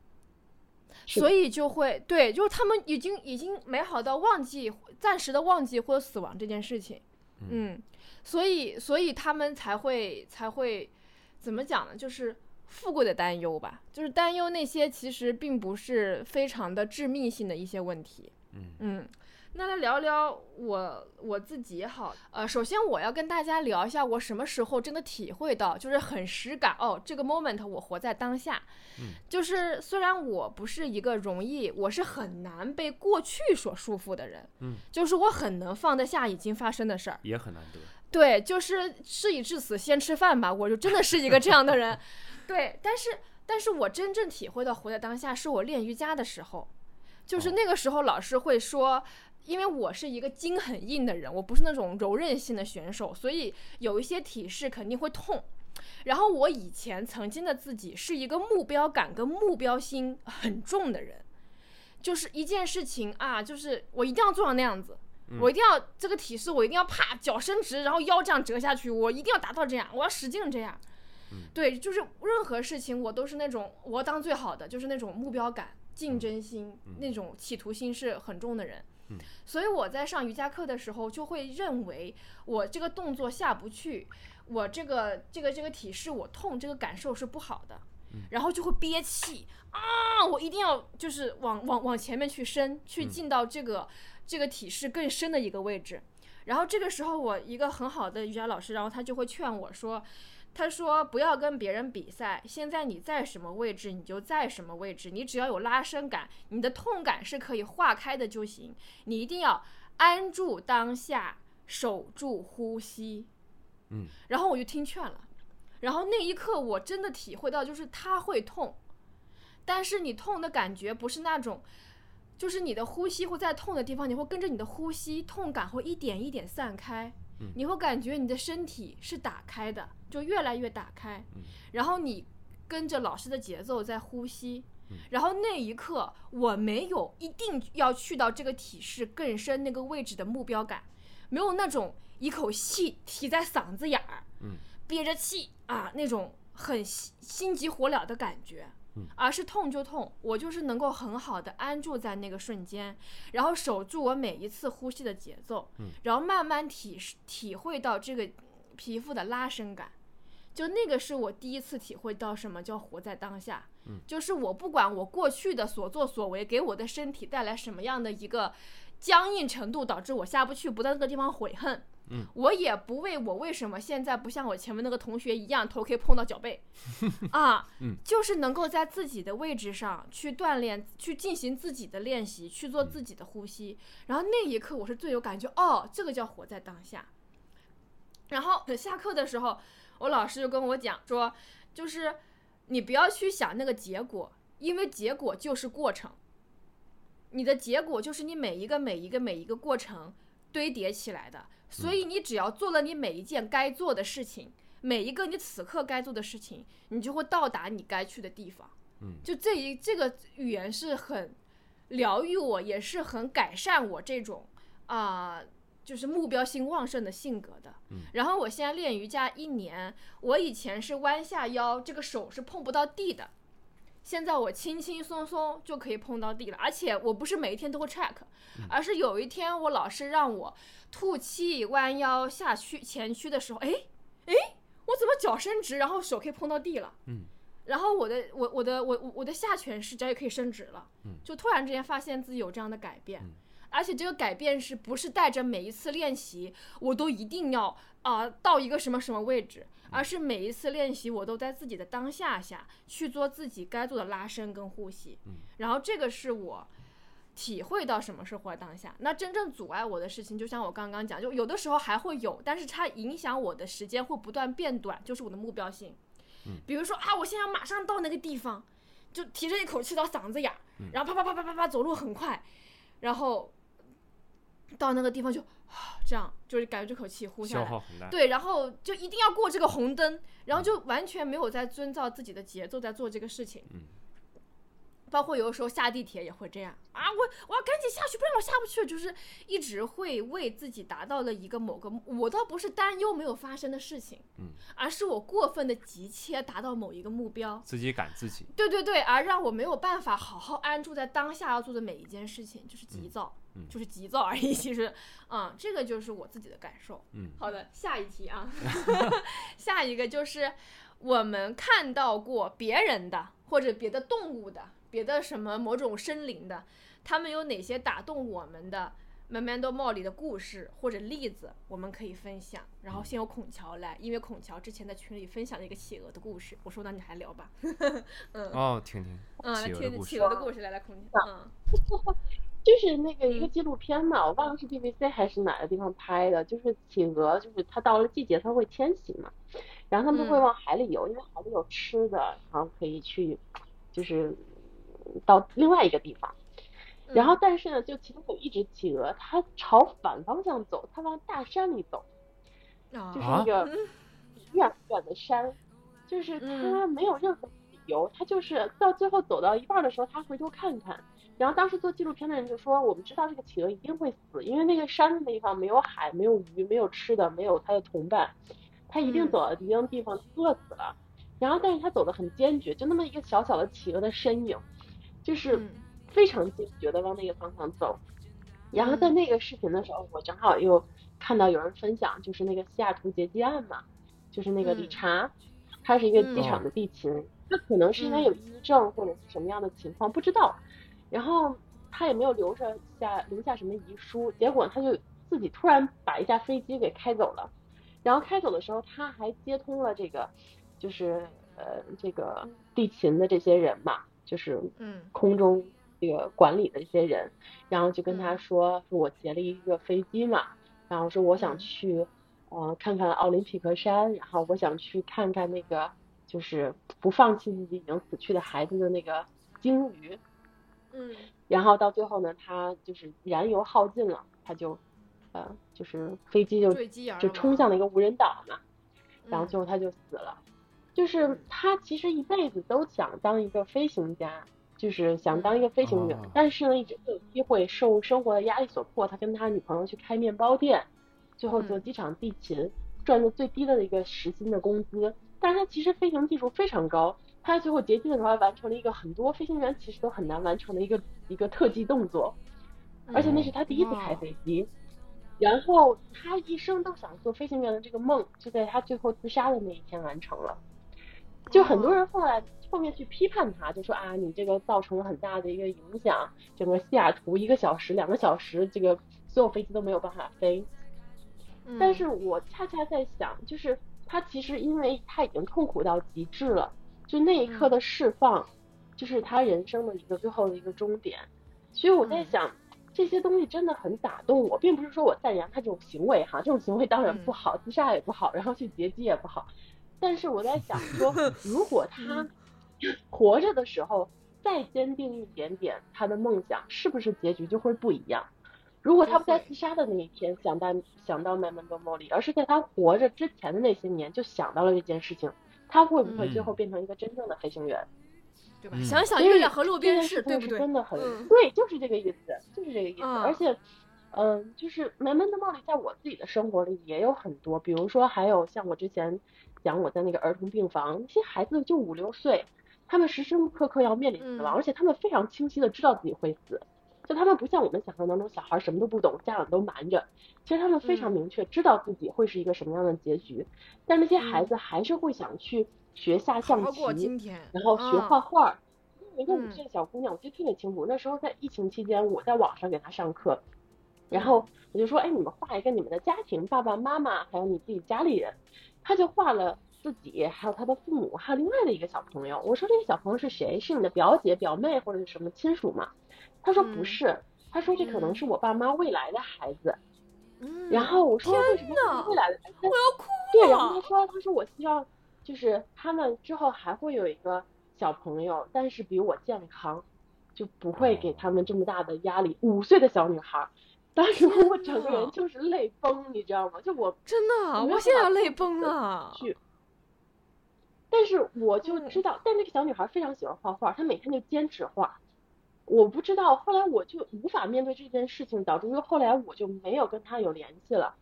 所以就会对，就是他们已经已经美好到忘记、暂时的忘记或者死亡这件事情，嗯，所以所以他们才会才会怎么讲呢？就是富贵的担忧吧，就是担忧那些其实并不是非常的致命性的一些问题。嗯。那来聊聊我我自己好，呃，首先我要跟大家聊一下我什么时候真的体会到，就是很实感哦，这个 moment 我活在当下，就是虽然我不是一个容易，我是很难被过去所束缚的人，嗯，就是我很能放得下已经发生的事儿，也很难得。对，就是事已至此先吃饭吧，我就真的是一个这样的人。对，但是但是我真正体会到活在当下，是我练瑜伽的时候，就是哦那个时候老师会说。因为我是一个筋很硬的人，我不是那种柔韧性的选手，所以有一些体式肯定会痛。然后我以前曾经的自己是一个目标感跟目标心很重的人，就是一件事情啊，就是我一定要做到那样子，我一定要这个体式，我一定要啪脚伸直，然后腰这样折下去，我一定要达到这样，我要使劲这样。对，就是任何事情我都是那种我要当最好的，就是那种目标感、竞争心、那种企图心是很重的人。所以我在上瑜伽课的时候，就会认为我这个动作下不去，我这个这个这个体式我痛，这个感受是不好的，然后就会憋气啊，我一定要就是往往往前面去伸，去进到这个、这个体式更深的一个位置。然后这个时候，我一个很好的瑜伽老师，然后他就会劝我说。他说：“不要跟别人比赛，现在你在什么位置，你就在什么位置。你只要有拉伸感，你的痛感是可以化开的就行。你一定要安住当下，守住呼吸。”嗯，然后我就听劝了。然后那一刻，我真的体会到，就是它会痛，但是你痛的感觉不是那种，就是你的呼吸会在痛的地方，你会跟着你的呼吸，痛感会一点一点散开。你会感觉你的身体是打开的，就越来越打开，然后你跟着老师的节奏在呼吸，然后那一刻我没有一定要去到这个体式更深那个位置的目标感，没有那种一口气提在嗓子眼儿，憋着气啊那种很心心急火燎的感觉。而是痛就痛，我就是能够很好的安住在那个瞬间，然后守住我每一次呼吸的节奏，然后慢慢体体会到这个皮肤的拉伸感，就那个是我第一次体会到什么叫活在当下。就是我不管我过去的所作所为给我的身体带来什么样的一个僵硬程度，导致我下不去，不在那个地方悔恨，嗯我也不为我为什么现在不像我前面那个同学一样头可以碰到脚背 啊，嗯就是能够在自己的位置上去锻炼，去进行自己的练习，去做自己的呼吸。然后那一刻我是最有感觉，哦，这个叫活在当下。然后下课的时候，我老师就跟我讲说，就是你不要去想那个结果，因为结果就是过程。你的结果就是你每一个每一个每一个过程堆叠起来的，所以你只要做了你每一件该做的事情，每一个你此刻该做的事情，你就会到达你该去的地方。嗯就这一这个语言是很疗愈我，也是很改善我这种啊、就是目标性旺盛的性格的。嗯然后我现在练瑜伽一年，我以前是弯下腰，这个手是碰不到地的。现在我轻轻松松就可以碰到地了，而且我不是每一天都会 check，而是有一天我老师让我吐气、弯腰、下屈、前屈的时候，哎哎，我怎么脚伸直，然后手可以碰到地了？嗯，然后我的我我的我我我的下犬式脚也可以伸直了，嗯。就突然之间发现自己有这样的改变，嗯。而且这个改变是不是带着每一次练习我都一定要啊、到一个什么什么位置，而是每一次练习我都在自己的当下下去做自己该做的拉伸跟呼吸，嗯然后这个是我。体会到什么是活在当下，那真正阻碍我的事情，就像我刚刚讲，就有的时候还会有，但是它影响我的时间会不断变短，就是我的目标性。比如说啊，我现在要马上到那个地方，就提着一口气到嗓子眼儿，然后啪啪啪啪啪啪走路很快，然后到那个地方就啊这样，就是感觉这口气呼下来。耗很大。对，然后就一定要过这个红灯，然后就完全没有在遵照自己的节奏在做这个事情。嗯包括有的时候下地铁也会这样啊，我我要赶紧下去，不然我下不去。就是一直会为自己达到了一个某个，我倒不是担忧没有发生的事情，嗯，而是我过分的急切达到某一个目标，自己赶自己。对对对，而让我没有办法好好安住在当下要做的每一件事情，就是急躁，嗯就是急躁而已。其实，嗯，这个就是我自己的感受。嗯好的，下一题啊，下一个就是我们看到过别人的或者别的动物的、别的什么某种生灵的，他们有哪些打动我们的 Memento Mori 的故事或者例子，我们可以分享。然后先由孔乔来，因为孔乔之前在群里分享了一个企鹅的故事，我说那你还聊吧。嗯哦，听听嗯，来听企。鹅的故事，来来，孔乔，嗯 就是那个一个嗯纪录片嘛，我忘了是 BBC 还是哪个地方拍的，就是企鹅，就是它到了季节它会迁徙嘛，然后它们会嗯往海里游，因为海里有吃的，然后可以去就是到另外一个地方。然后但是呢，就其中有一只企鹅，它朝反方向走，它往大山里走，啊就是那个远远的山，就是它嗯没有任何理由，它就是到最后走到一半儿的时候，它回头看看。然后当时做纪录片的人就说，我们知道这个企鹅一定会死，因为那个山的地方没有海，没有鱼，没有吃的，没有它的同伴，它一定嗯。走到一定地方饿死了。然后但是它走得很坚决，就那么一个小小的企鹅的身影，就是嗯。非常坚决的往那个方向走。然后在嗯。那个视频的时候，我正好又看到有人分享，就是那个西雅图劫机案嘛，就是那个理嗯。查，他是一个嗯机场的地勤，他可能是因为有抑郁症或者是什么样的情况不知道，然后他也没有留着下留下什么遗书，结果他就自己突然把一架飞机给开走了，然后开走的时候他还接通了这个就是呃这个地勤的这些人嘛，就是嗯。空中这个管理的这些人，然后就跟他嗯。说，说我劫了一个飞机嘛，然后说我想嗯。去，呃，看看奥林匹克山，然后我想去看看那个就是不放弃自己已经死去的孩子的那个鲸鱼，嗯然后到最后呢，他就是燃油耗尽了，他就，呃，就是飞机就就冲向了一个无人岛嘛，然后嗯最后他就死了。就是他其实一辈子都想当一个飞行家，就是想当一个飞行员，哦但是呢，一直没有机会，受生活的压力所迫，他跟他女朋友去开面包店，最后做嗯机场地勤，赚的最低的一个时薪的工资。但是他其实飞行技术非常高，他最后劫机的时候还完成了一个很多飞行员其实都很难完成的一个一个特技动作，而且那是他第一次开飞机。然后他一生都想做飞行员的这个梦，就在他最后自杀的那一天完成了。就很多人后来后面去批判他，就说啊，你这个造成了很大的一个影响，整个西雅图一个小时、两个小时，这个所有飞机都没有办法飞。但嗯是我恰恰在想，就是他其实因为他已经痛苦到极致了，就那一刻嗯的释放，就是他人生的一个最后的一个终点。所以我在嗯想，这些东西真的很打动我，并不是说我赞扬他这种行为哈，这种行为当然嗯不好，自杀也不好，然后去劫机也不好。但是我在想 说，如果他 活着的时候再坚定一点点他的梦想，是不是结局就会不一样？如果他不在自杀的那一天想到想到 Memento Mori，而是在他活着之前的那些年就想到了这件事情，他会不会最后嗯变成一个真正的飞行员？对吧？嗯想想月亮和路这边是，件事情对不对？是真的很、嗯对，就是这个意思，就是这个意思。嗯而且，嗯、就是 Memento Mori 在我自己的生活里也有很多，比如说还有像我之前讲我在那个儿童病房，那些孩子就五六岁，他们时时刻刻要面临死亡，嗯而且他们非常清晰的知道自己会死。就他们不像我们想象当中，小孩什么都不懂，家长都瞒着。其实他们非常嗯明确，知道自己会是一个什么样的结局，但那些孩嗯子还是会想去学下象棋，今天，然后学嗯画画儿。有一个五嗯岁的小姑娘，我记得特别清楚。那时候在疫情期间，我在网上给她上课，然嗯后我就说，哎，你们画一个你们的家庭，爸爸妈妈，还有你自己家里人。她就画了自己，还有她的父母，还有另外的一个小朋友。我说这个小朋友是谁？是你的表姐、表妹或者是什么亲属吗？她说不嗯是，他说这可能嗯是我爸妈未来的孩子。嗯，然后我说为什么未来的孩子？我要哭了对，然后他说，他说我希望就是他们之后还会有一个小朋友，但是比我健康，就不会给他们这么大的压力。五岁的小女孩，当时我整个人就是泪崩，你知道吗？就我真的，我现在要泪崩了。去。但是我就嗯知道，但那个小女孩非常喜欢画画，她每天就坚持画。我不知道，后来我就无法面对这件事情，导致于后来我就没有跟他有联系了，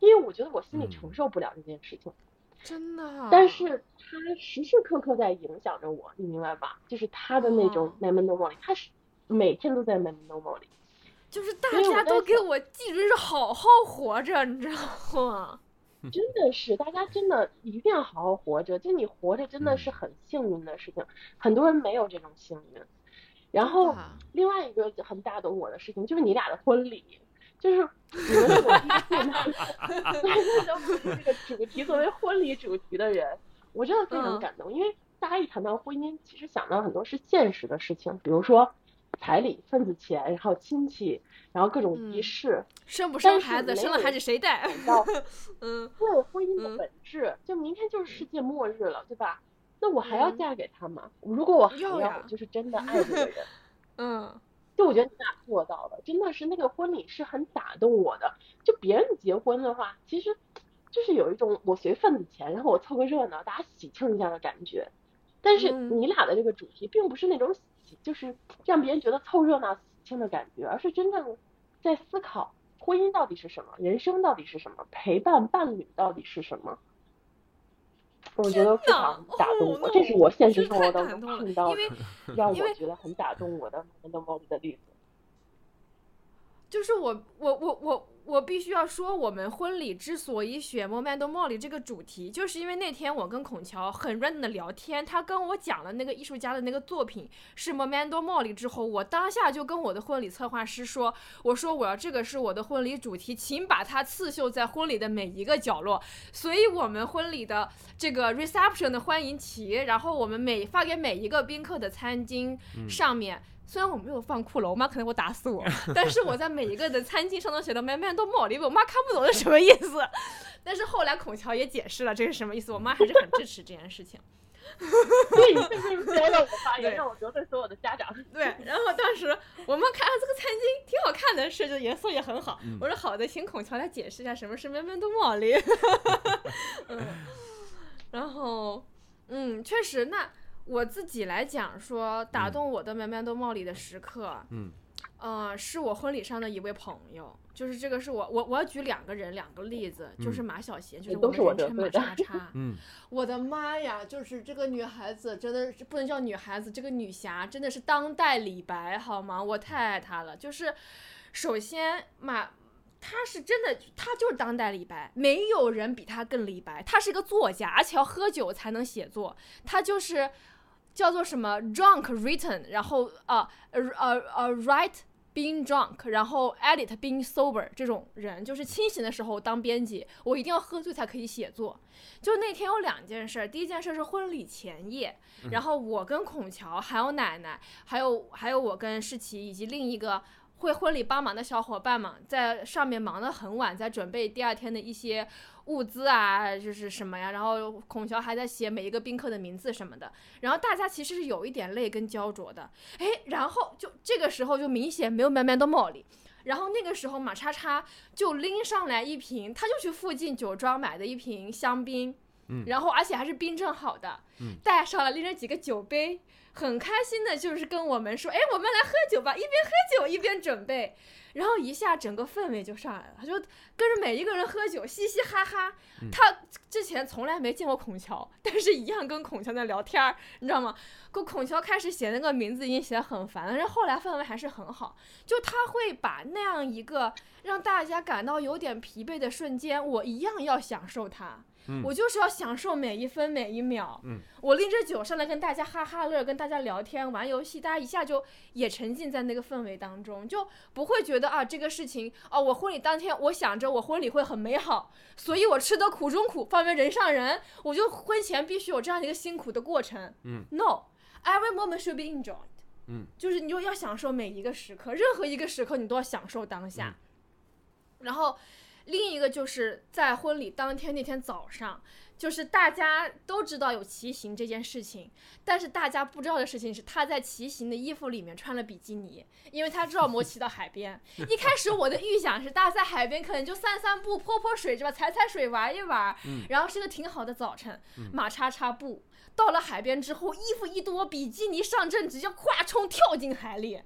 因为我觉得我心里嗯承受不了这件事情。真的，但是他时时刻刻在影响着我，你明白吧？就是他的那种哦 memento mori，他是每天都在 mori。就是大家都给我记住是好好活着，你知道吗？真的是，大家真的一定要好好活着。就你活着真的是嗯很幸运的事情，很多人没有这种幸运。然后另外一个很打动我的事情就是你俩的婚礼，就是你们是我第一次 见到这个主题作为婚礼主题的人，我真的非常嗯感动，因为大家一谈到婚姻，其实想到很多是现实的事情，比如说彩礼、份子钱，然后亲戚，然后各种仪嗯。式，生不生孩子，生了孩子谁带？到 嗯，对婚姻的嗯。本质，就明天就是世界末日了，对吧？那我还要嗯嫁给他吗？如果我还要，我就是真的 爱这个人。嗯，就我觉得你俩做到了，真的是那个婚礼是很打动我的。就别人结婚的话，其实就是有一种我随份子钱，然后我凑个热闹，大家喜庆一下的感觉。但是嗯你俩的这个主题并不是那种喜，就是让别人觉得凑热闹喜庆的感觉，而是真正在思考婚姻到底是什么，人生到底是什么，陪伴伴侣到底是什么。我觉得非常打动我，这是我现实生活当中碰到的，让我觉得很打动我的很多猫的例子。就是我我我我我必须要说，我们婚礼之所以选《Momento Mori》这个主题，就是因为那天我跟孔乔很 random 的聊天，他跟我讲了那个艺术家的那个作品是《Momento Mori》之后，我当下就跟我的婚礼策划师说，我说我要这个是我的婚礼主题，请把它刺绣在婚礼的每一个角落。所以我们婚礼的这个 reception 的欢迎旗，然后我们每发给每一个宾客的餐巾上面。虽然我没有放骷髅，我妈可能会打死我，但是我在每一个的餐巾上都写的 “memento mori”，我妈看不懂是什么意思。但是后来孔乔也解释了这是什么意思，我妈还是很支持这件事情。对，你是不是教了我发言，让我得罪所有的家长？对，然后当时我们看啊这个餐巾挺好看的，设计的颜色也很好。我说好的，请孔乔来解释一下什么是 memento mori。嗯，然后嗯，确实那。我自己来讲说，打动我的 memento mori 的时刻，嗯，呃，是我婚礼上的一位朋友，就是这个是我我我要举两个人两个例子，就是马小贤，就是都是我们人称马叉 叉。嗯，我的妈呀，就是这个女孩子真的是不能叫女孩子，这个女侠真的是当代李白好吗？我太爱她了。就是首先马。他是真的，他就是当代李白，没有人比他更李白。他是个作家，而且要喝酒才能写作。他就是叫做什么 drunk written，然后呃呃呃呃 write being drunk，然后 edit being sober 这种人，就是清醒的时候当编辑，我一定要喝醉才可以写作。就那天有两件事，第一件事是婚礼前夜，然后我跟孔乔还有奶奶，还有还有我跟世奇以及另一个。会婚礼帮忙的小伙伴们在上面忙得很晚，在准备第二天的一些物资啊，就是什么呀，然后孔乔还在写每一个宾客的名字什么的，然后大家其实是有一点累跟焦灼的，哎，然后就这个时候就明显没有慢慢的茉莉，然后那个时候马叉叉就拎上来一瓶，他就去附近酒庄买的一瓶香槟，嗯。然后而且还是冰镇好的，嗯。带上了拎着几个酒杯，很开心的就是跟我们说，哎，我们来喝酒吧，一边喝酒一边准备。然后一下整个氛围就上来了，他就跟着每一个人喝酒，嘻嘻哈哈。嗯他之前从来没见过孔乔，但是一样跟孔乔在聊天儿，你知道吗？跟孔乔开始写那个名字已经写得很烦了，但是后来氛围还是很好。就他会把那样一个让大家感到有点疲惫的瞬间，我一样要享受它。嗯我就是要享受每一分每一秒。嗯我拎着酒上来跟大家哈哈乐，跟大家聊天玩游戏，大家一下就也沉浸在那个氛围当中，就不会觉得啊这个事情哦，我婚礼当天我想着我婚礼会很美好，所以我吃得苦中苦，方为人上人，我就婚前必须有这样的一个辛苦的过程。嗯，No，every moment should be enjoyed。嗯，就是你就要享受每一个时刻，任何一个时刻你都要享受当下。然后另一个就是在婚礼当天那天早上，就是大家都知道有骑行这件事情，但是大家不知道的事情是，他在骑行的衣服里面穿了比基尼，因为他知道摩骑到海边。一开始我的预想是，大家在海边可能就散散步、泼泼水，是吧？踩踩水，玩一玩，然后是个挺好的早晨。马叉叉步到了海边之后，衣服一脱，比基尼上阵，直接跨冲跳进海里。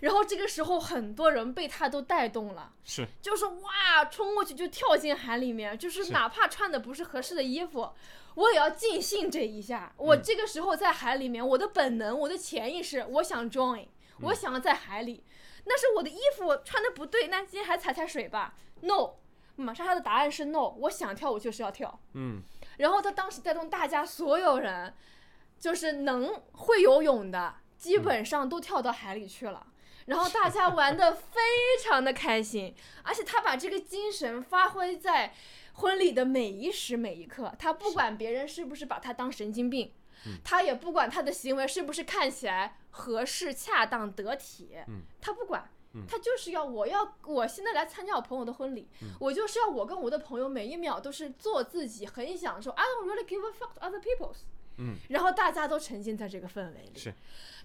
然后这个时候，很多人被他都带动了。是就是哇，冲过去就跳进海里面，就是是哪怕穿的不是合适的衣服，我也要尽兴这一下。我嗯这个时候在海里面，我的本能，我的潜意识，我想 join，我想要在海里，那是我的衣服穿的不对，那今天还踩踩水吧？No，玛莎莎的答案是 no，我想跳我就是要跳。嗯然后他当时带动大家所有人，就是能会游泳的，基本上都跳到海里去了。然后大家玩的非常的开心，而且他把这个精神发挥在婚礼的每一时每一刻。他不管别人是不是把他当神经病，他也不管他的行为是不是看起来合适、恰当、得体，嗯他不管。嗯他就是要我要我现在来参加我朋友的婚礼，我就是要我跟我的朋友每一秒都是做自己，很享受。I don't really give a fuck to other people's。嗯，然后大家都沉浸在这个氛围里。是，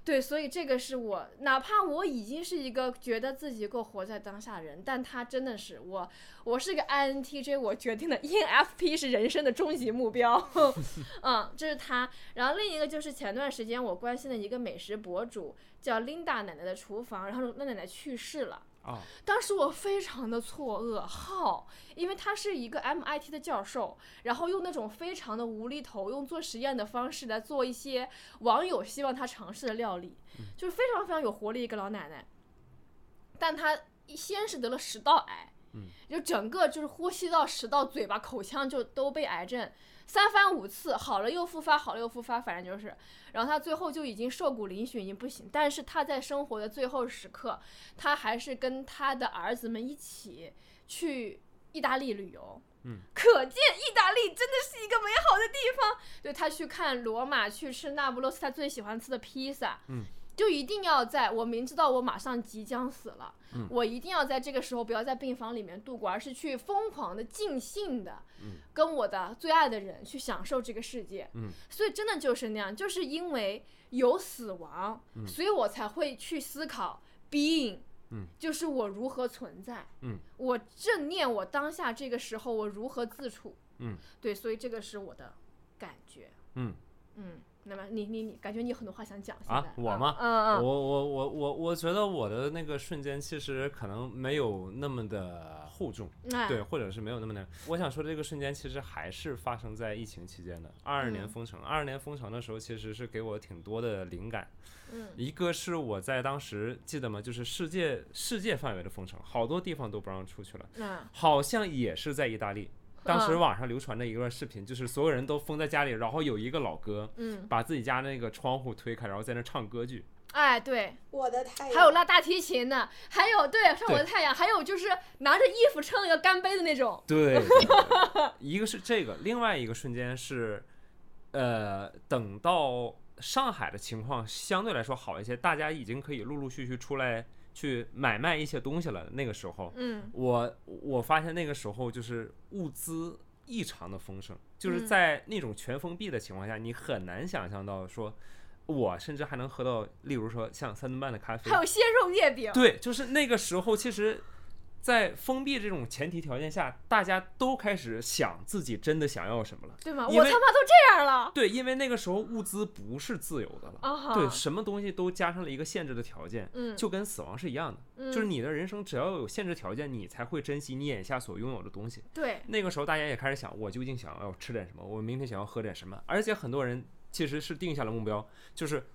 对，所以这个是我，哪怕我已经是一个觉得自己够活在当下的人，但他真的是我，我是个 INTJ，我决定的 ENFP 是人生的终极目标。嗯，这是他。然后另一个就是前段时间我关心的一个美食博主，叫 Linda 奶奶的厨房，然后那奶奶去世了。啊。当时我非常的错愕，好，因为他是一个 MIT 的教授，然后用那种非常的无厘头，用做实验的方式来做一些网友希望他尝试的料理，就是非常非常有活力一个老奶奶。但她先是得了食道癌，就整个就是呼吸道、食道、嘴巴、口腔就都被癌症，三番五次好了又复发，好了又复发，反正就是，然后他最后就已经瘦骨嶙峋，已经不行。但是他在生活的最后时刻，他还是跟他的儿子们一起去意大利旅游。嗯，可见意大利真的是一个美好的地方。对他去看罗马，去吃那不勒斯他最喜欢吃的披萨。嗯。就一定要在我明知道我马上即将死了，嗯。我一定要在这个时候不要在病房里面度过，而是去疯狂的、尽兴的，嗯。跟我的最爱的人去享受这个世界。嗯，所以真的就是那样，就是因为有死亡，嗯。所以我才会去思考 being，嗯，就是我如何存在，嗯，我正念我当下这个时候我如何自处，嗯，对，所以这个是我的感觉，嗯。嗯，那么你你你感觉你有很多话想讲，啊我吗嗯嗯，我我我我我觉得我的那个瞬间其实可能没有那么的厚重，哎对，或者是没有那么的。我想说的这个瞬间其实还是发生在疫情期间的。二二年嗯封城，二二年封城的时候，其实是给我挺多的灵感。嗯一个是我在当时记得吗？就是世界世界范围的封城，好多地方都不让出去了，嗯好像也是在意大利。当时嗯。网上流传的一段视频，就是所有人都封在家里，然后有一个老哥嗯。把自己家那个窗户推开，然后在那唱歌剧。哎，对，我的太阳。还有拉大提琴的，还有对上我的太阳，还有就是拿着衣服撑一个干杯的那种。对。一个是这个，另外一个瞬间是，呃，等到上海的情况相对来说好一些，大家已经可以陆陆续续出来去买卖一些东西了。那个时候，嗯，我我发现那个时候就是物资异常的丰盛，就是嗯在那种全封闭的情况下，你很难想象到说，我甚至还能喝到，例如说像三顿半的咖啡还，有鲜肉月饼。对，就是那个时候，其实，在封闭这种前提条件下，大家都开始想自己真的想要什么了。对吗？我他妈都这样了对，因为那个时候物资不是自由的了！对，什么东西都加上了一个限制的条件，嗯，就跟死亡是一样的，嗯就是你的人生只要有限制条件，你才会珍惜你眼下所拥有的东西。对，那个时候，大家也开始想，我究竟想要吃点什么？我明天想要喝点什么？而且很多人其实是定下了目标，就是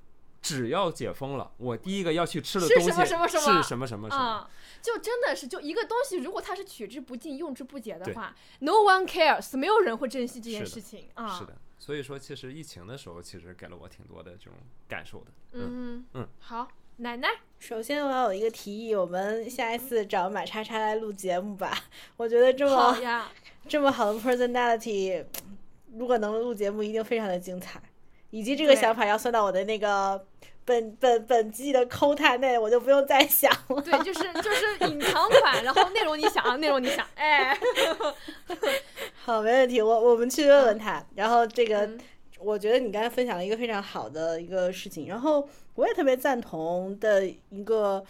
只要解封了，我第一个要去吃的是东西是什么什么什么是什么什么什么。啊，就真的是就一个东西，如果它是取之不尽、用之不竭的话，no one cares，没有人会珍惜这件事情啊。是的，所以说其实疫情的时候，其实给了我挺多的这种感受的。嗯嗯好，奶奶，首先，我要有一个提议，我们下一次找马叉叉来录节目吧。我觉得这么好呀，这么好的 personality，如果能录节目，一定非常的精彩。以及这个想法要算到我的那个本本本季的抠探内，我就不用再想了。对，就是就是隐藏款，然后内容你想，内容你想，哎，好，没问题，我我们去问问他。然后这个，嗯我觉得你刚才分享了一个非常好的一个事情，然后我也特别赞同的一个。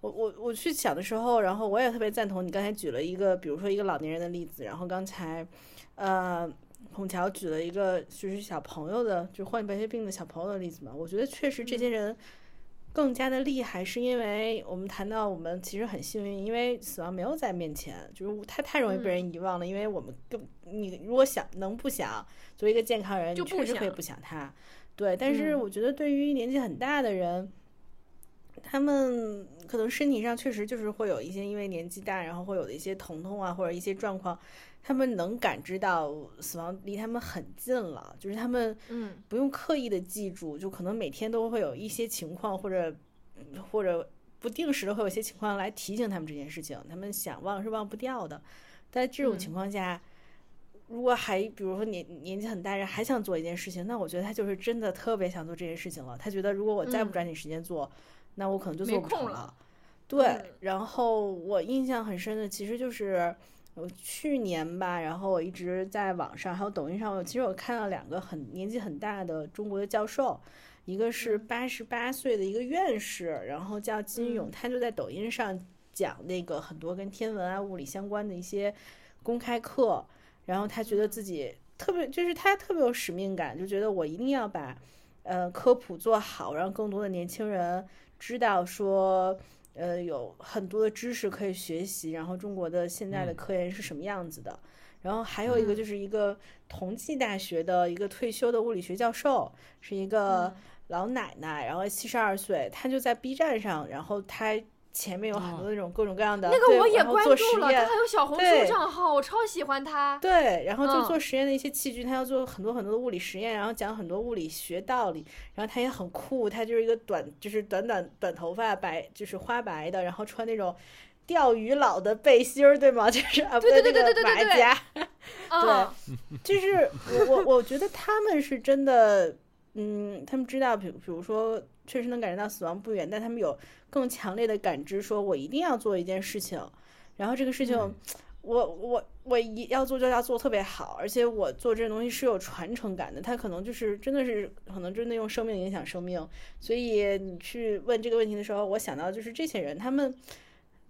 我我我去想的时候，然后我也特别赞同你刚才举了一个，比如说一个老年人的例子，然后刚才，呃，孔乔举了一个就是小朋友的，就患白血病的小朋友的例子嘛。我觉得确实这些人更加的厉害，是因为我们谈到我们其实很幸运，因为死亡没有在面前，就是他太容易被人遗忘了，因为我们更你如果想能不想，作为一个健康人，你就确实可以不想他。对，但是嗯我觉得对于年纪很大的人，他们可能身体上确实就是会有一些因为年纪大，然后会有的一些疼痛啊，或者一些状况，他们能感知到死亡离他们很近了，就是他们嗯不用刻意的记住，就可能每天都会有一些情况或者或者不定时的会有一些情况来提醒他们这件事情，他们想忘是忘不掉的。在这种嗯情况下，如果还比如说年年纪很大人还想做一件事情，那我觉得他就是真的特别想做这件事情了。他觉得如果我再不嗯抓紧时间做，那我可能就做不成空了对，嗯然后我印象很深的其实就是。我去年吧，然后我一直在网上还有抖音上，我其实我看到两个很年纪很大的中国的教授，一个是嗯八十八岁的一个院士，然后叫金勇，嗯他就在抖音上讲那个很多跟天文啊、物理相关的一些公开课，然后他觉得自己特别，就是他特别有使命感，就觉得我一定要把呃科普做好，让更多的年轻人知道说。呃，有很多的知识可以学习，然后中国的现在的嗯。科研是什么样子的，然后还有一个嗯。就是一个同济大学的一个退休的物理学教授，是一个嗯。老奶奶，然后七十二岁，她就在 B 站上，然后她前面有很多那种各种各样的，那个对我也关注了，他还有小红书账号，我超喜欢他。对，然后就嗯做实验的一些器具，他要做很多很多的物理实验，然后讲很多物理学道理，然后他也很酷，他就是一个短，就是短短短头发，白就是花白的，然后穿那种钓鱼佬的背心儿，对吗？就是啊，不对对那个对对对对对马 甲，啊，就是我我我觉得他们是真的，嗯，他们知道，比比如说，确实能感觉到死亡不远，但他们有更强烈的感知，说我一定要做一件事情，然后这个事情，嗯我我我一要做就要做特别好，而且我做这个东西是有传承感的，他可能就是真的是可能真的用生命影响生命，所以你去问这个问题的时候，我想到就是这些人，他们。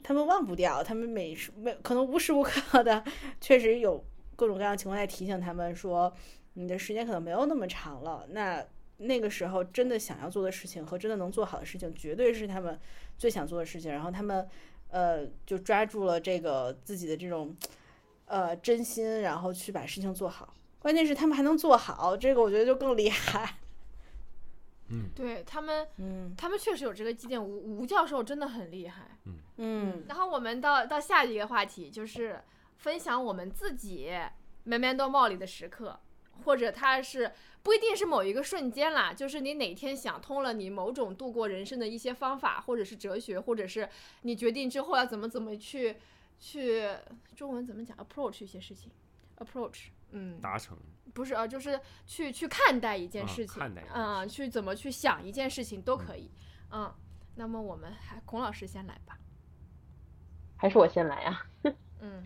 他们忘不掉，他们每时每可能无时无刻的，确实有各种各样的情况在提醒他们说，你的时间可能没有那么长了。那那个时候真的想要做的事情和真的能做好的事情，绝对是他们最想做的事情。然后他们呃就抓住了这个自己的这种呃真心，然后去把事情做好。关键是他们还能做好，这个我觉得就更厉害。嗯对他们，嗯他们确实有这个积淀。吴吴教授真的很厉害。嗯然后我们到到下一个话题，就是分享我们自己 memento mori 的时刻，或者他是不一定是某一个瞬间啦，就是你哪天想通了，你某种度过人生的一些方法，或者是哲学，或者是你决定之后要怎么怎么去去中文怎么讲 approach 一些事情，approach，嗯，达成。不是啊，就是去去看待一件啊事情，看待一件啊、去怎么去想一件事情都可以，嗯。那么我们还孔老师先来吧，还是我先来啊？嗯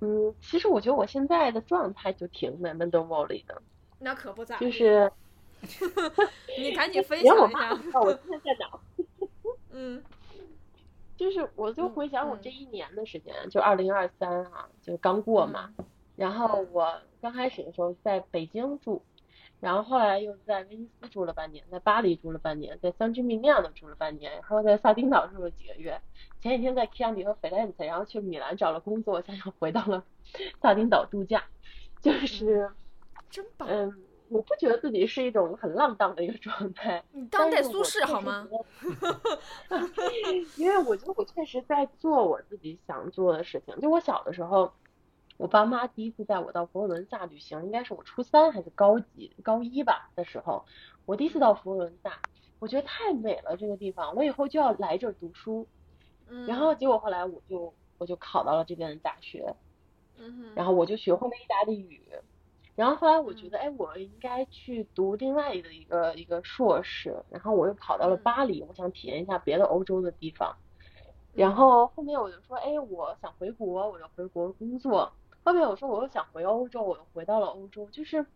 嗯，其实我觉得我现在的状态就挺 memento mori 的，那可不咋，就是。你赶紧分享一下我现在在哪。嗯。就是我就嗯回想我嗯。这一年的时间，就二零二三啊，就刚过嘛。然后我刚开始的时候在北京住，然后后来又在威尼斯住了半年，在巴黎住了半年，在桑居米尼亚住了半年，然后在萨丁岛住了几个月。前几天在 Chianti 和 Firenze，然后去米兰找了工作，现在又回到了 萨丁岛度假。就是真棒，嗯，我不觉得自己是一种很浪荡的一个状态，你当代但是我苏轼好吗？因为我觉得我确实在做我自己想做的事情。就我小的时候，我爸妈第一次带我到佛罗伦萨旅行，应该是我初三还是高几高一吧的时候，我第一次到佛罗伦萨，我觉得太美了这个地方，我以后就要来这儿读书。嗯，然后结果后来我就我就考到了这边的大学，嗯哼，然后我就学会了意大利语。然后后来我觉嗯得，哎，我应该去读另外的一个一个硕士，然后我又跑到了嗯巴黎，我想体验一下别的欧洲的地方。嗯然后后面我就说，哎，我想回国，我要回国工作。后面我说我又想回欧洲，我又回到了欧洲。就是，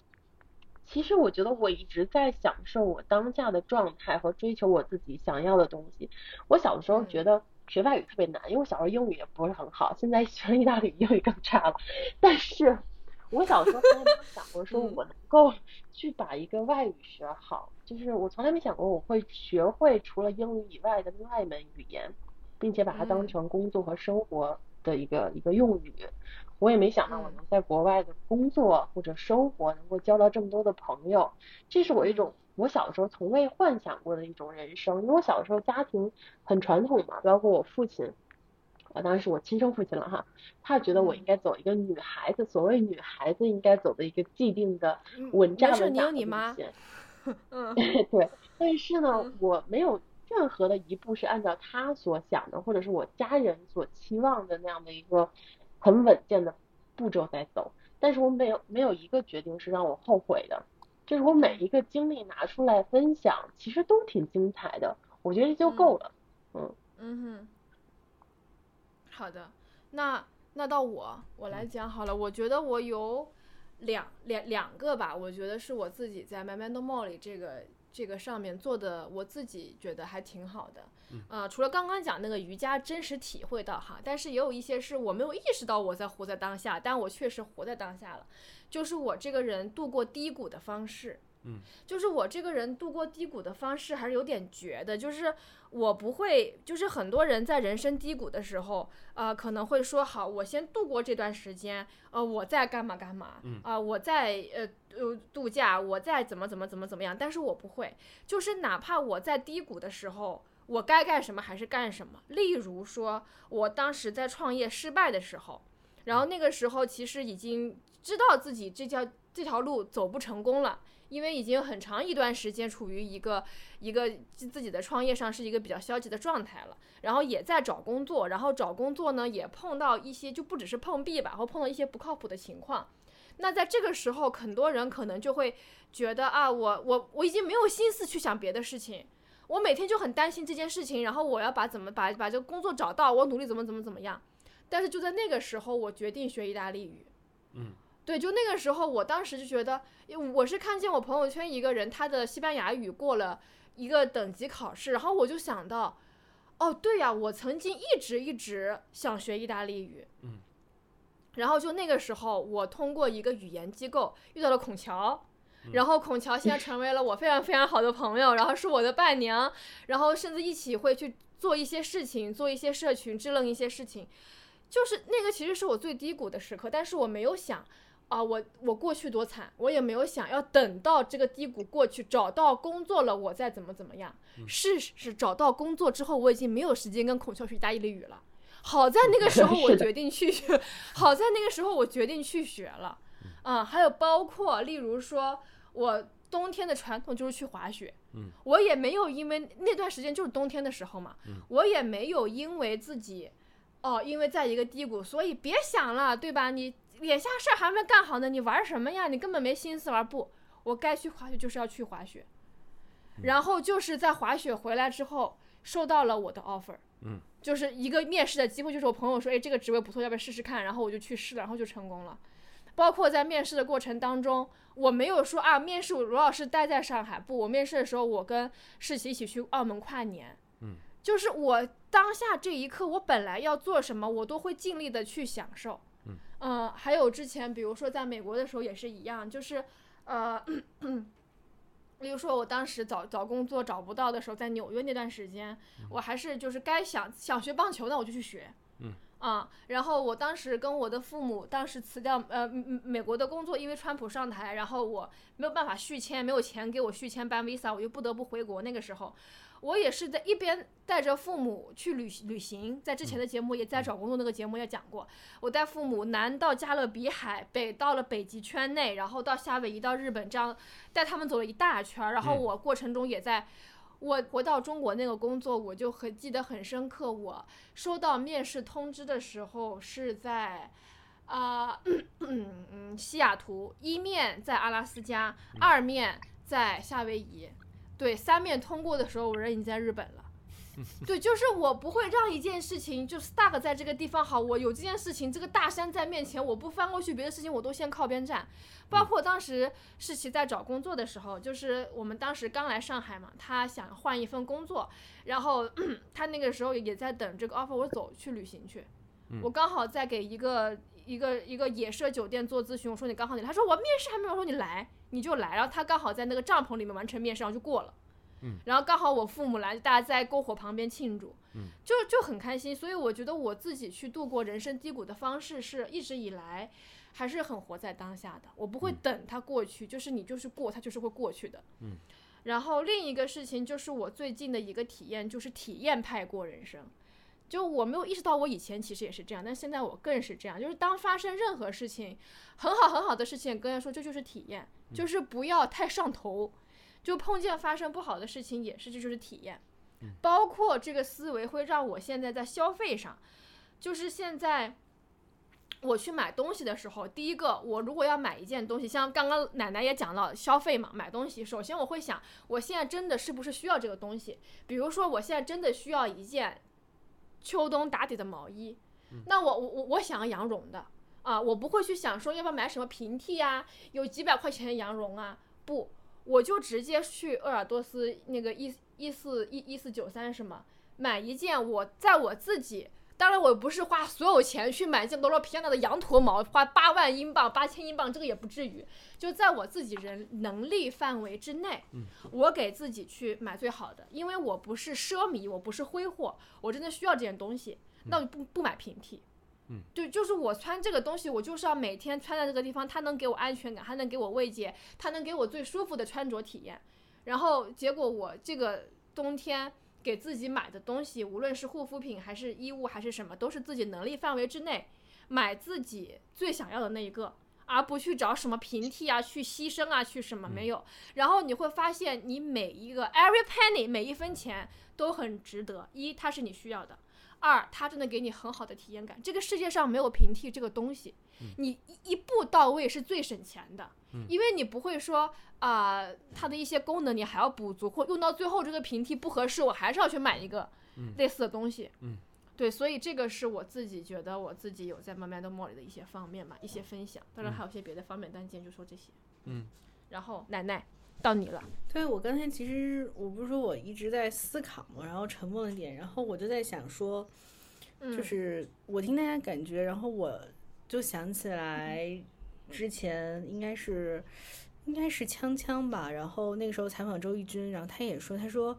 其实我觉得我一直在享受我当下的状态和追求我自己想要的东西。我小的时候嗯觉得学外语特别难，因为我小时候英语也不是很好，现在学了意大利语英语更差了。但是我小时候从来没有想过说嗯我能够去把一个外语学好，就是我从来没想过我会学会除了英语以外的另外一门语言，并且把它当嗯成工作和生活的一个一个用语。我也没想到我嗯能在国外的工作或者生活能够交到这么多的朋友，这是我一种我小时候从未幻想过的一种人生。因为我小时候家庭很传统嘛，包括我父亲，啊，当然是我亲生父亲了哈，他觉得我嗯应该走一个女孩子，所谓女孩子应该走的一个既定的嗯稳扎稳打的路线。嗯 对，但是呢嗯，我没有任何的一步是按照他所想的，或者是我家人所期望的那样的一个很稳健的步骤在走。但是我没有没有一个决定是让我后悔的，就是我每一个经历拿出来分享，其实都挺精彩的，我觉得就够了。嗯。嗯哼，好的，那那到我我来讲好了，我觉得我有两两两个吧，我觉得是我自己在 Memento Mori 这个这个上面做的，我自己觉得还挺好的。呃，除了刚刚讲那个瑜伽真实体会到哈，但是也有一些是我没有意识到我在活在当下，但我确实活在当下了，就是我这个人度过低谷的方式。嗯，就是我这个人度过低谷的方式还是有点绝的，就是我不会，就是很多人在人生低谷的时候，呃，可能会说好，我先度过这段时间，呃，我再干嘛干嘛，嗯啊、我再呃呃度假，我再怎么怎么怎么怎么样，但是我不会，就是哪怕我在低谷的时候。我该干什么还是干什么。例如说，我当时在创业失败的时候，然后那个时候其实已经知道自己这条这条路走不成功了，因为已经很长一段时间处于一个一个自己的创业上是一个比较消极的状态了，然后也在找工作，然后找工作呢也碰到一些就不只是碰壁吧，或碰到一些不靠谱的情况。那在这个时候，很多人可能就会觉得啊，我我我已经没有心思去想别的事情，我每天就很担心这件事情，然后我要把怎么把把这个工作找到，我努力怎么怎么怎么样。但是就在那个时候，我决定学意大利语。嗯，对，就那个时候，我当时就觉得，因为我是看见我朋友圈一个人，他的西班牙语过了一个等级考试，然后我就想到，哦，对呀，我曾经一直一直想学意大利语。嗯。然后就那个时候，我通过一个语言机构遇到了孔乔，然后孔乔现在成为了我非常非常好的朋友，然后是我的伴娘，然后甚至一起会去做一些事情，做一些社群，支棱一些事情。就是那个其实是我最低谷的时刻，但是我没有想啊，我我过去多惨，我也没有想要等到这个低谷过去，找到工作了，我再怎么怎么样。是是，找到工作之后，我已经没有时间跟孔雀去意大利语了。好在那个时候 我决定去学，好在那个时候我决定去学了。啊，还有包括例如说，我冬天的传统就是去滑雪，嗯，我也没有因为那段时间就是冬天的时候嘛，嗯我也没有因为自己，哦，因为在一个低谷，所以别想了，对吧？你眼下事儿还没干好呢，你玩什么呀？你根本没心思玩，不，我该去滑雪就是要去滑雪，然后就是在滑雪回来之后收到了我的 offer，嗯，就是一个面试的机会，就是我朋友说，哎，这个职位不错，要不要试试看？然后我就去试了，然后就成功了。包括在面试的过程当中，我没有说啊，面试罗老师待在上海，不，我面试的时候我跟世奇一起去澳门跨年，嗯，就是我当下这一刻，我本来要做什么，我都会尽力的去享受，嗯呃还有之前比如说在美国的时候也是一样，就是呃。比如说，我当时找找工作找不到的时候，在纽约那段时间，我还是就是该想想学棒球，那我就去学，嗯啊，然后我当时跟我的父母当时辞掉呃嗯嗯美国的工作，因为川普上台，然后我没有办法续签，没有钱给我续签办 visa，我就不得不回国。那个时候，我也是在一边带着父母去旅旅行，在之前的节目也在找工作那个节目也讲过，我带父母南到加勒比海，北到了北极圈内，然后到夏威夷到日本，这样带他们走了一大圈儿。然后嗯我过程中也在。我回到中国那个工作，我就很记得很深刻。我收到面试通知的时候是在，啊、嗯嗯，西雅图，一面在阿拉斯加，二面在夏威夷，对，三面通过的时候，我人已经在日本了。对，就是我不会让一件事情就 stuck 在这个地方。好，我有这件事情，这个大山在面前，我不翻过去，别的事情我都先靠边站。包括当时世奇在找工作的时候，就是我们当时刚来上海嘛，他想换一份工作，然后 他那个时候也在等这个 offer，我走去旅行去。我刚好在给一个一个一个野社酒店做咨询，我说你刚好你，他说我面试还没有，我说你来你就来，然后他刚好在那个帐篷里面完成面试，然后就过了。然后刚好我父母来，大家在篝火旁边庆祝，就就很开心。所以我觉得我自己去度过人生低谷的方式，是一直以来还是很活在当下的。我不会等它过去，就是你就是过，它就是会过去的。嗯。然后另一个事情就是我最近的一个体验，就是体验派过人生。就我没有意识到，我以前其实也是这样，但现在我更是这样。就是当发生任何事情，很好很好的事情，跟人说这就是体验，就是不要太上头。就碰见发生不好的事情，也是这就是体验。包括这个思维会让我现在在消费上，就是现在我去买东西的时候，第一个，我如果要买一件东西，像刚刚奶奶也讲到消费嘛，买东西，首先我会想，我现在真的是不是需要这个东西？比如说，我现在真的需要一件秋冬打底的毛衣，那我我我我想要羊绒的啊，我不会去想说要不要买什么平替呀，有几百块钱的羊绒啊，不，我就直接去鄂尔多斯那个一一四一一四九三是吗？买一件我在我自己。当然，我不是花所有钱去买一件罗罗皮亚纳的羊驼毛，花八万英镑、八千英镑，这个也不至于。就在我自己人能力范围之内，我给自己去买最好的，因为我不是奢靡，我不是挥霍，我真的需要这件东西，那我就不不买平替。嗯，对，就是我穿这个东西，我就是要每天穿在这个地方，它能给我安全感，它能给我慰藉，它能给我最舒服的穿着体验。然后结果我这个冬天给自己买的东西，无论是护肤品还是衣物还是什么，都是自己能力范围之内，买自己最想要的那一个，而不去找什么平替啊，去牺牲啊，去什么没有。然后你会发现，你每一个 every penny 每一分钱都很值得。一，它是你需要的；二，它真的给你很好的体验感。这个世界上没有平替这个东西，你一一步到位是最省钱的，因为你不会说啊、它的一些功能你还要补足，或用到最后这个平替不合适，我还是要去买一个类似的东西。嗯对，所以这个是我自己觉得我自己有在慢慢的摸里的一些方面嘛，一些分享。当然还有一些别的方面，但今天就说这些。嗯，然后奶奶到你了。对我刚才其实我不是说我一直在思考嘛，然后沉默了点，然后我就在想说，嗯就是我听大家感觉，然后我就想起来之前应该是应该是锵锵吧，然后那个时候采访周轶君，然后他也说，他说，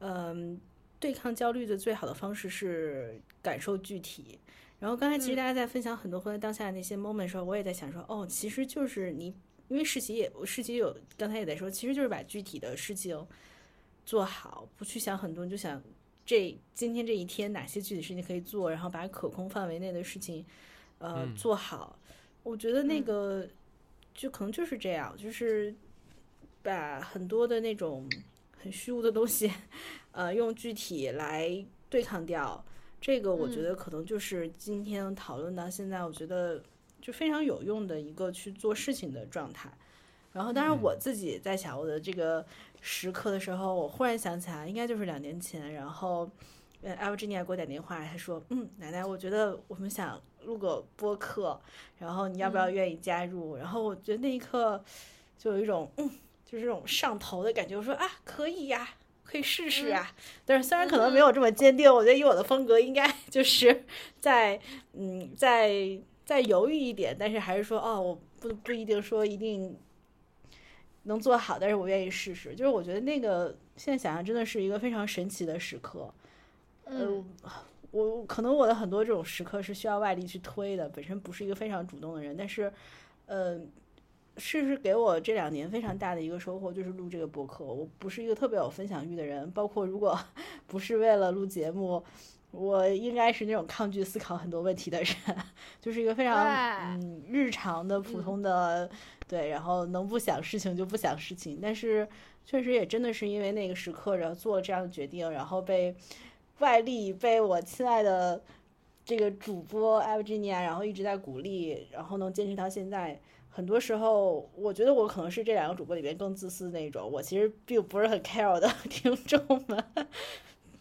嗯，对抗焦虑的最好的方式是感受具体。然后刚才其实大家在分享很多活在当下的那些 moment 的时候，我也在想说，哦，其实就是你，因为世奇也世奇有刚才也在说，其实就是把具体的事情做好，不去想很多，你就想这今天这一天哪些具体事情可以做，然后把可控范围内的事情，呃，嗯做好。我觉得那嗯个就可能就是这样，就是把很多的那种很虚无的东西，呃，用具体来对抗掉。这个我觉嗯得可能就是今天讨论到现在，我觉得就非常有用的一个去做事情的状态。然后，当然我自己在想我的这个时刻的时候，我忽然想起来，应该就是两年前，然后，呃 a l g i n i a 给我打电话，他说：“嗯，奶奶，我觉得我们想录个播客，然后你要不要愿意加入？”然后我觉得那一刻就有一种嗯，就是这种上头的感觉。我说啊，可以呀，可以试试啊。但是虽然可能没有这么坚定，我觉得以我的风格，应该就是在嗯，再再犹豫一点，但是还是说哦，我不不一定说一定能做好，但是我愿意试试。就是我觉得那个现在想想，真的是一个非常神奇的时刻。嗯呃，我可能我的很多这种时刻是需要外力去推的，本身不是一个非常主动的人，但是，呃，试试给我这两年非常大的一个收获，就是录这个博客。我不是一个特别有分享欲的人，包括如果 不是为了录节目，我应该是那种抗拒思考很多问题的人，就是一个非常嗯日常的普嗯通的、对，然后能不想事情就不想事情，但是确实也真的是因为那个时刻，然后做了这样的决定，然后被外力被我亲爱的这个主播 e v g e n i a 然后一直在鼓励，然后能坚持到现在。很多时候，我觉得我可能是这两个主播里边更自私的那种。我其实并不是很 care 我的 听众们。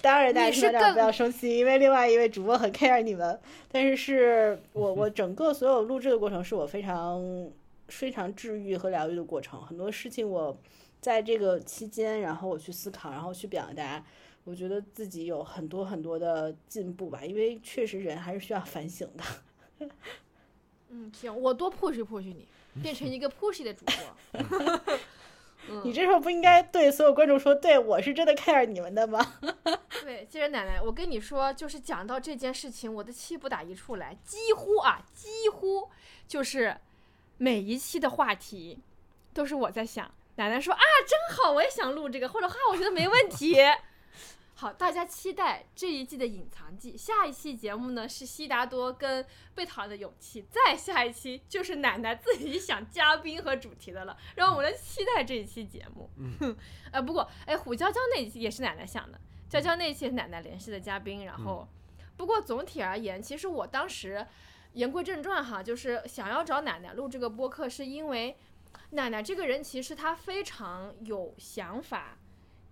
当然，大家你是更听到不要生气，因为另外一位主播很 care 你们。但是，是我 我整个所有录制的过程，是我非常非常治愈和疗愈的过程。很多事情我在这个期间，然后我去思考，然后去表达，我觉得自己有很多很多的进步吧。因为确实人还是需要反省的。嗯，行，我多 push push 你，变成一个 push 的主播。你这时候不应该对所有观众说，对我是真的 care 你们的吗？对，接着奶奶，我跟你说，就是讲到这件事情，我的气不打一处来，几乎啊，几乎就是每一期的话题都是我在想。奶奶说啊，真好，我也想录这个，或者哈，我觉得没问题。好，大家期待这一季的隐藏季。下一期节目呢是悉达多跟被讨厌的勇气，再下一期就是奶奶自己想嘉宾和主题的了。让我们来期待这一期节目。嗯，呃，不过哎，虎娇娇那一期也是奶奶想的，娇娇那一期是奶奶联系的嘉宾。然后，不过总体而言，其实我当时言归正传哈，就是想要找奶奶录这个播客，是因为奶奶这个人其实她非常有想法。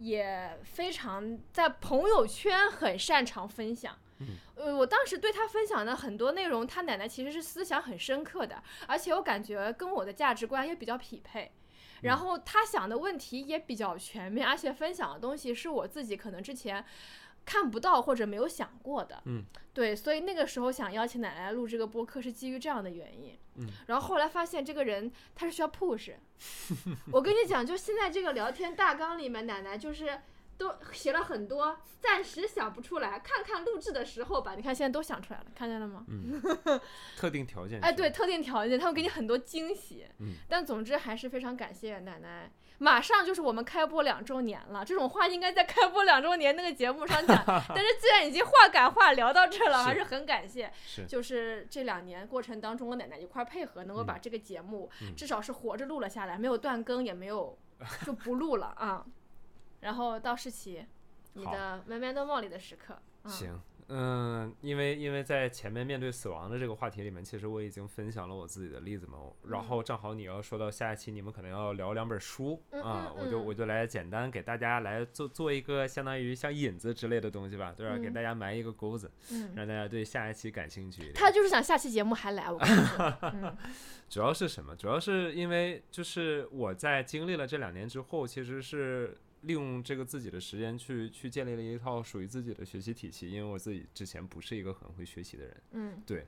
也非常在朋友圈很擅长分享。呃，我当时对他分享的很多内容，他奶奶其实是思想很深刻的，而且我感觉跟我的价值观也比较匹配。然后他想的问题也比较全面，而且分享的东西是我自己可能之前看不到或者没有想过的。嗯，对，所以那个时候想邀请奶奶录这个播客是基于这样的原因。嗯，然后后来发现这个人他是需要 push。我跟你讲，就现在这个聊天大纲里面，奶奶就是都写了很多，暂时想不出来，看看录制的时候吧。你看现在都想出来了，看见了吗？嗯 特定条件。哎，对，，特定条件，他会给你很多惊喜。嗯，但总之还是非常感谢奶奶。马上就是我们开播两周年了，这种话应该在开播两周年那个节目上讲。但是既然已经话赶话聊到这儿了，还是很感谢。是就是这两年过程当中，我奶奶一块儿配合，能够把这个节目至少是活着录了下来，没有断更，也没有 就不录了啊。然后到世奇，你的 Memento Mori 的时刻。嗯、行，嗯，因为因为在前面面对死亡的这个话题里面，其实我已经分享了我自己的例子嘛，然后正好你要说到下一期，你们可能要聊两本书嗯啊，嗯嗯我就我就来简单给大家来做做一个相当于像引子之类的东西吧，对吧？给嗯大家埋一个钩子，嗯，让大家对下一期感兴趣。他就是想下期节目还来，我 主要是什么？主要是因为就是我在经历了这两年之后，其实是利用这个自己的时间去去建立了一套属于自己的学习体系。因为我自己之前不是一个很会学习的人，嗯对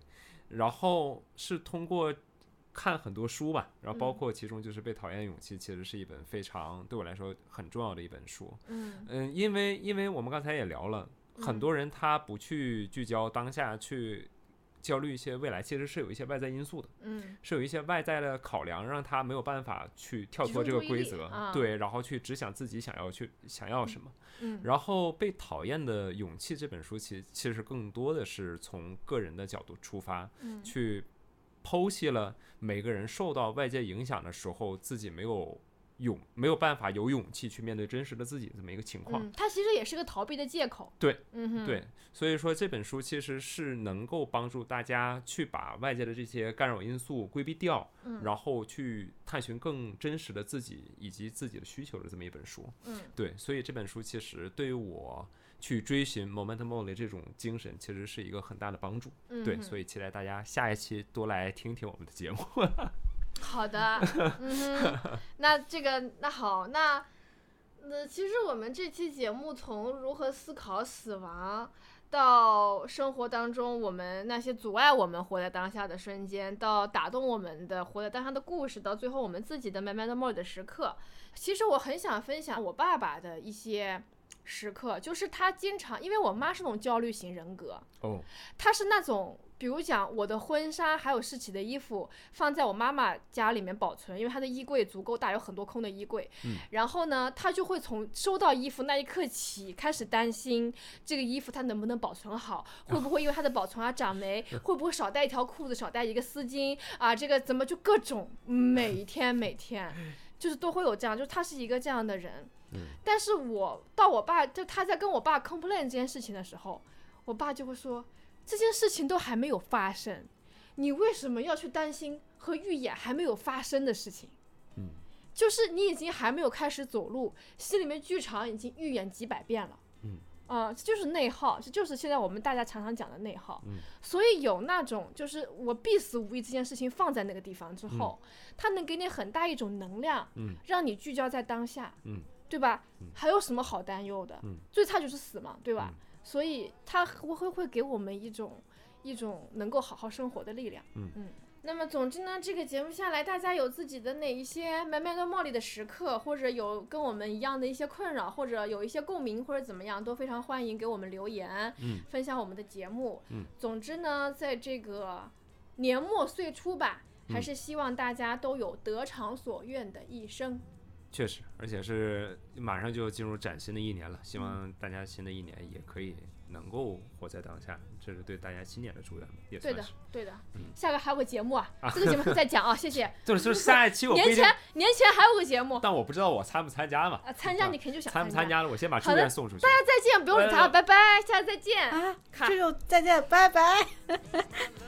然后是通过看很多书吧，然后包嗯括其中就是《被讨厌的勇气》，其实是一本非常对我来说很重要的一本书。嗯嗯，因为因为我们刚才也聊了，很嗯多人他不去聚焦当下，去焦虑一些未来，其实是有一些外在因素的。嗯是有一些外在的考量，让他没有办法去跳脱这个规则，啊对，然后去只想自己想要去想要什么。嗯然后《被讨厌的勇气》这本书其其实更多的是从个人的角度出发，嗯去剖析了每个人受到外界影响的时候自己没有勇没有办法有勇气去面对真实的自己这么一个情况。嗯，它其实也是个逃避的借口。对，嗯哼，对，所以说这本书其实是能够帮助大家去把外界的这些干扰因素规避掉，嗯然后去探寻更真实的自己以及自己的需求的这么一本书。嗯，对，所以这本书其实对于我去追寻 momentum only 这种精神，其实是一个很大的帮助。对，所以期待大家下一期多来听听我们的节目。好的，嗯哼，那这个那好，那那其实我们这期节目从如何思考死亡，到生活当中我们那些阻碍我们活在当下的瞬间，到打动我们的活在当下的故事，到最后我们自己的 moment more 的时刻，其实我很想分享我爸爸的一些时刻，就是他经常，因为我妈是那种焦虑型人格，哦，她是那种，比如讲我的婚纱还有世奇的衣服放在我妈妈家里面保存，因为她的衣柜足够大，有很多空的衣柜。嗯然后呢，她就会从收到衣服那一刻起开始担心这个衣服它能不能保存好，会不会因为它的保存而长霉，会不会少带一条裤子，少带一个丝巾啊？这个怎么就各种每一天每天。就是都会有这样，就是他是一个这样的人，嗯但是我到我爸，就他在跟我爸 complain 这件事情的时候，我爸就会说，这件事情都还没有发生，你为什么要去担心和预演还没有发生的事情？嗯，就是你已经还没有开始走路，心里面剧场已经预演几百遍了。嗯，啊、这就是内耗，这就是现在我们大家常常讲的内耗。嗯，所以有那种就是我必死无疑这件事情放在那个地方之后，它能给你很大一种能量，嗯，让你聚焦在当下。嗯，对吧？嗯还有什么好担忧的？嗯最差就是死嘛，对吧？嗯所以它会会会给我们一种一种能够好好生活的力量。嗯那么总之呢，这个节目下来，大家有自己的哪一些埋埋跟茉莉的时刻，或者有跟我们一样的一些困扰，或者有一些共鸣，或者怎么样，都非常欢迎给我们留言，嗯分享我们的节目。嗯总之呢，在这个年末岁初吧，还嗯是希望大家都有得偿所愿的一生。确实，而且是马上就进入崭新的一年了，希望大家新的一年也可以能够活在当下，这是对大家新年的祝愿吧，也对的算是。，对的。嗯下个还有个节目啊，这个节目再讲啊，谢谢。就是就是下一期 我年前年前还有个节目但我不知道我参不参加嘛。啊，参加你肯定就想参不参加。了，我先把祝愿送出去。大家再见，不用理他，拜拜，下次再见。啊，卡这就再见，拜拜。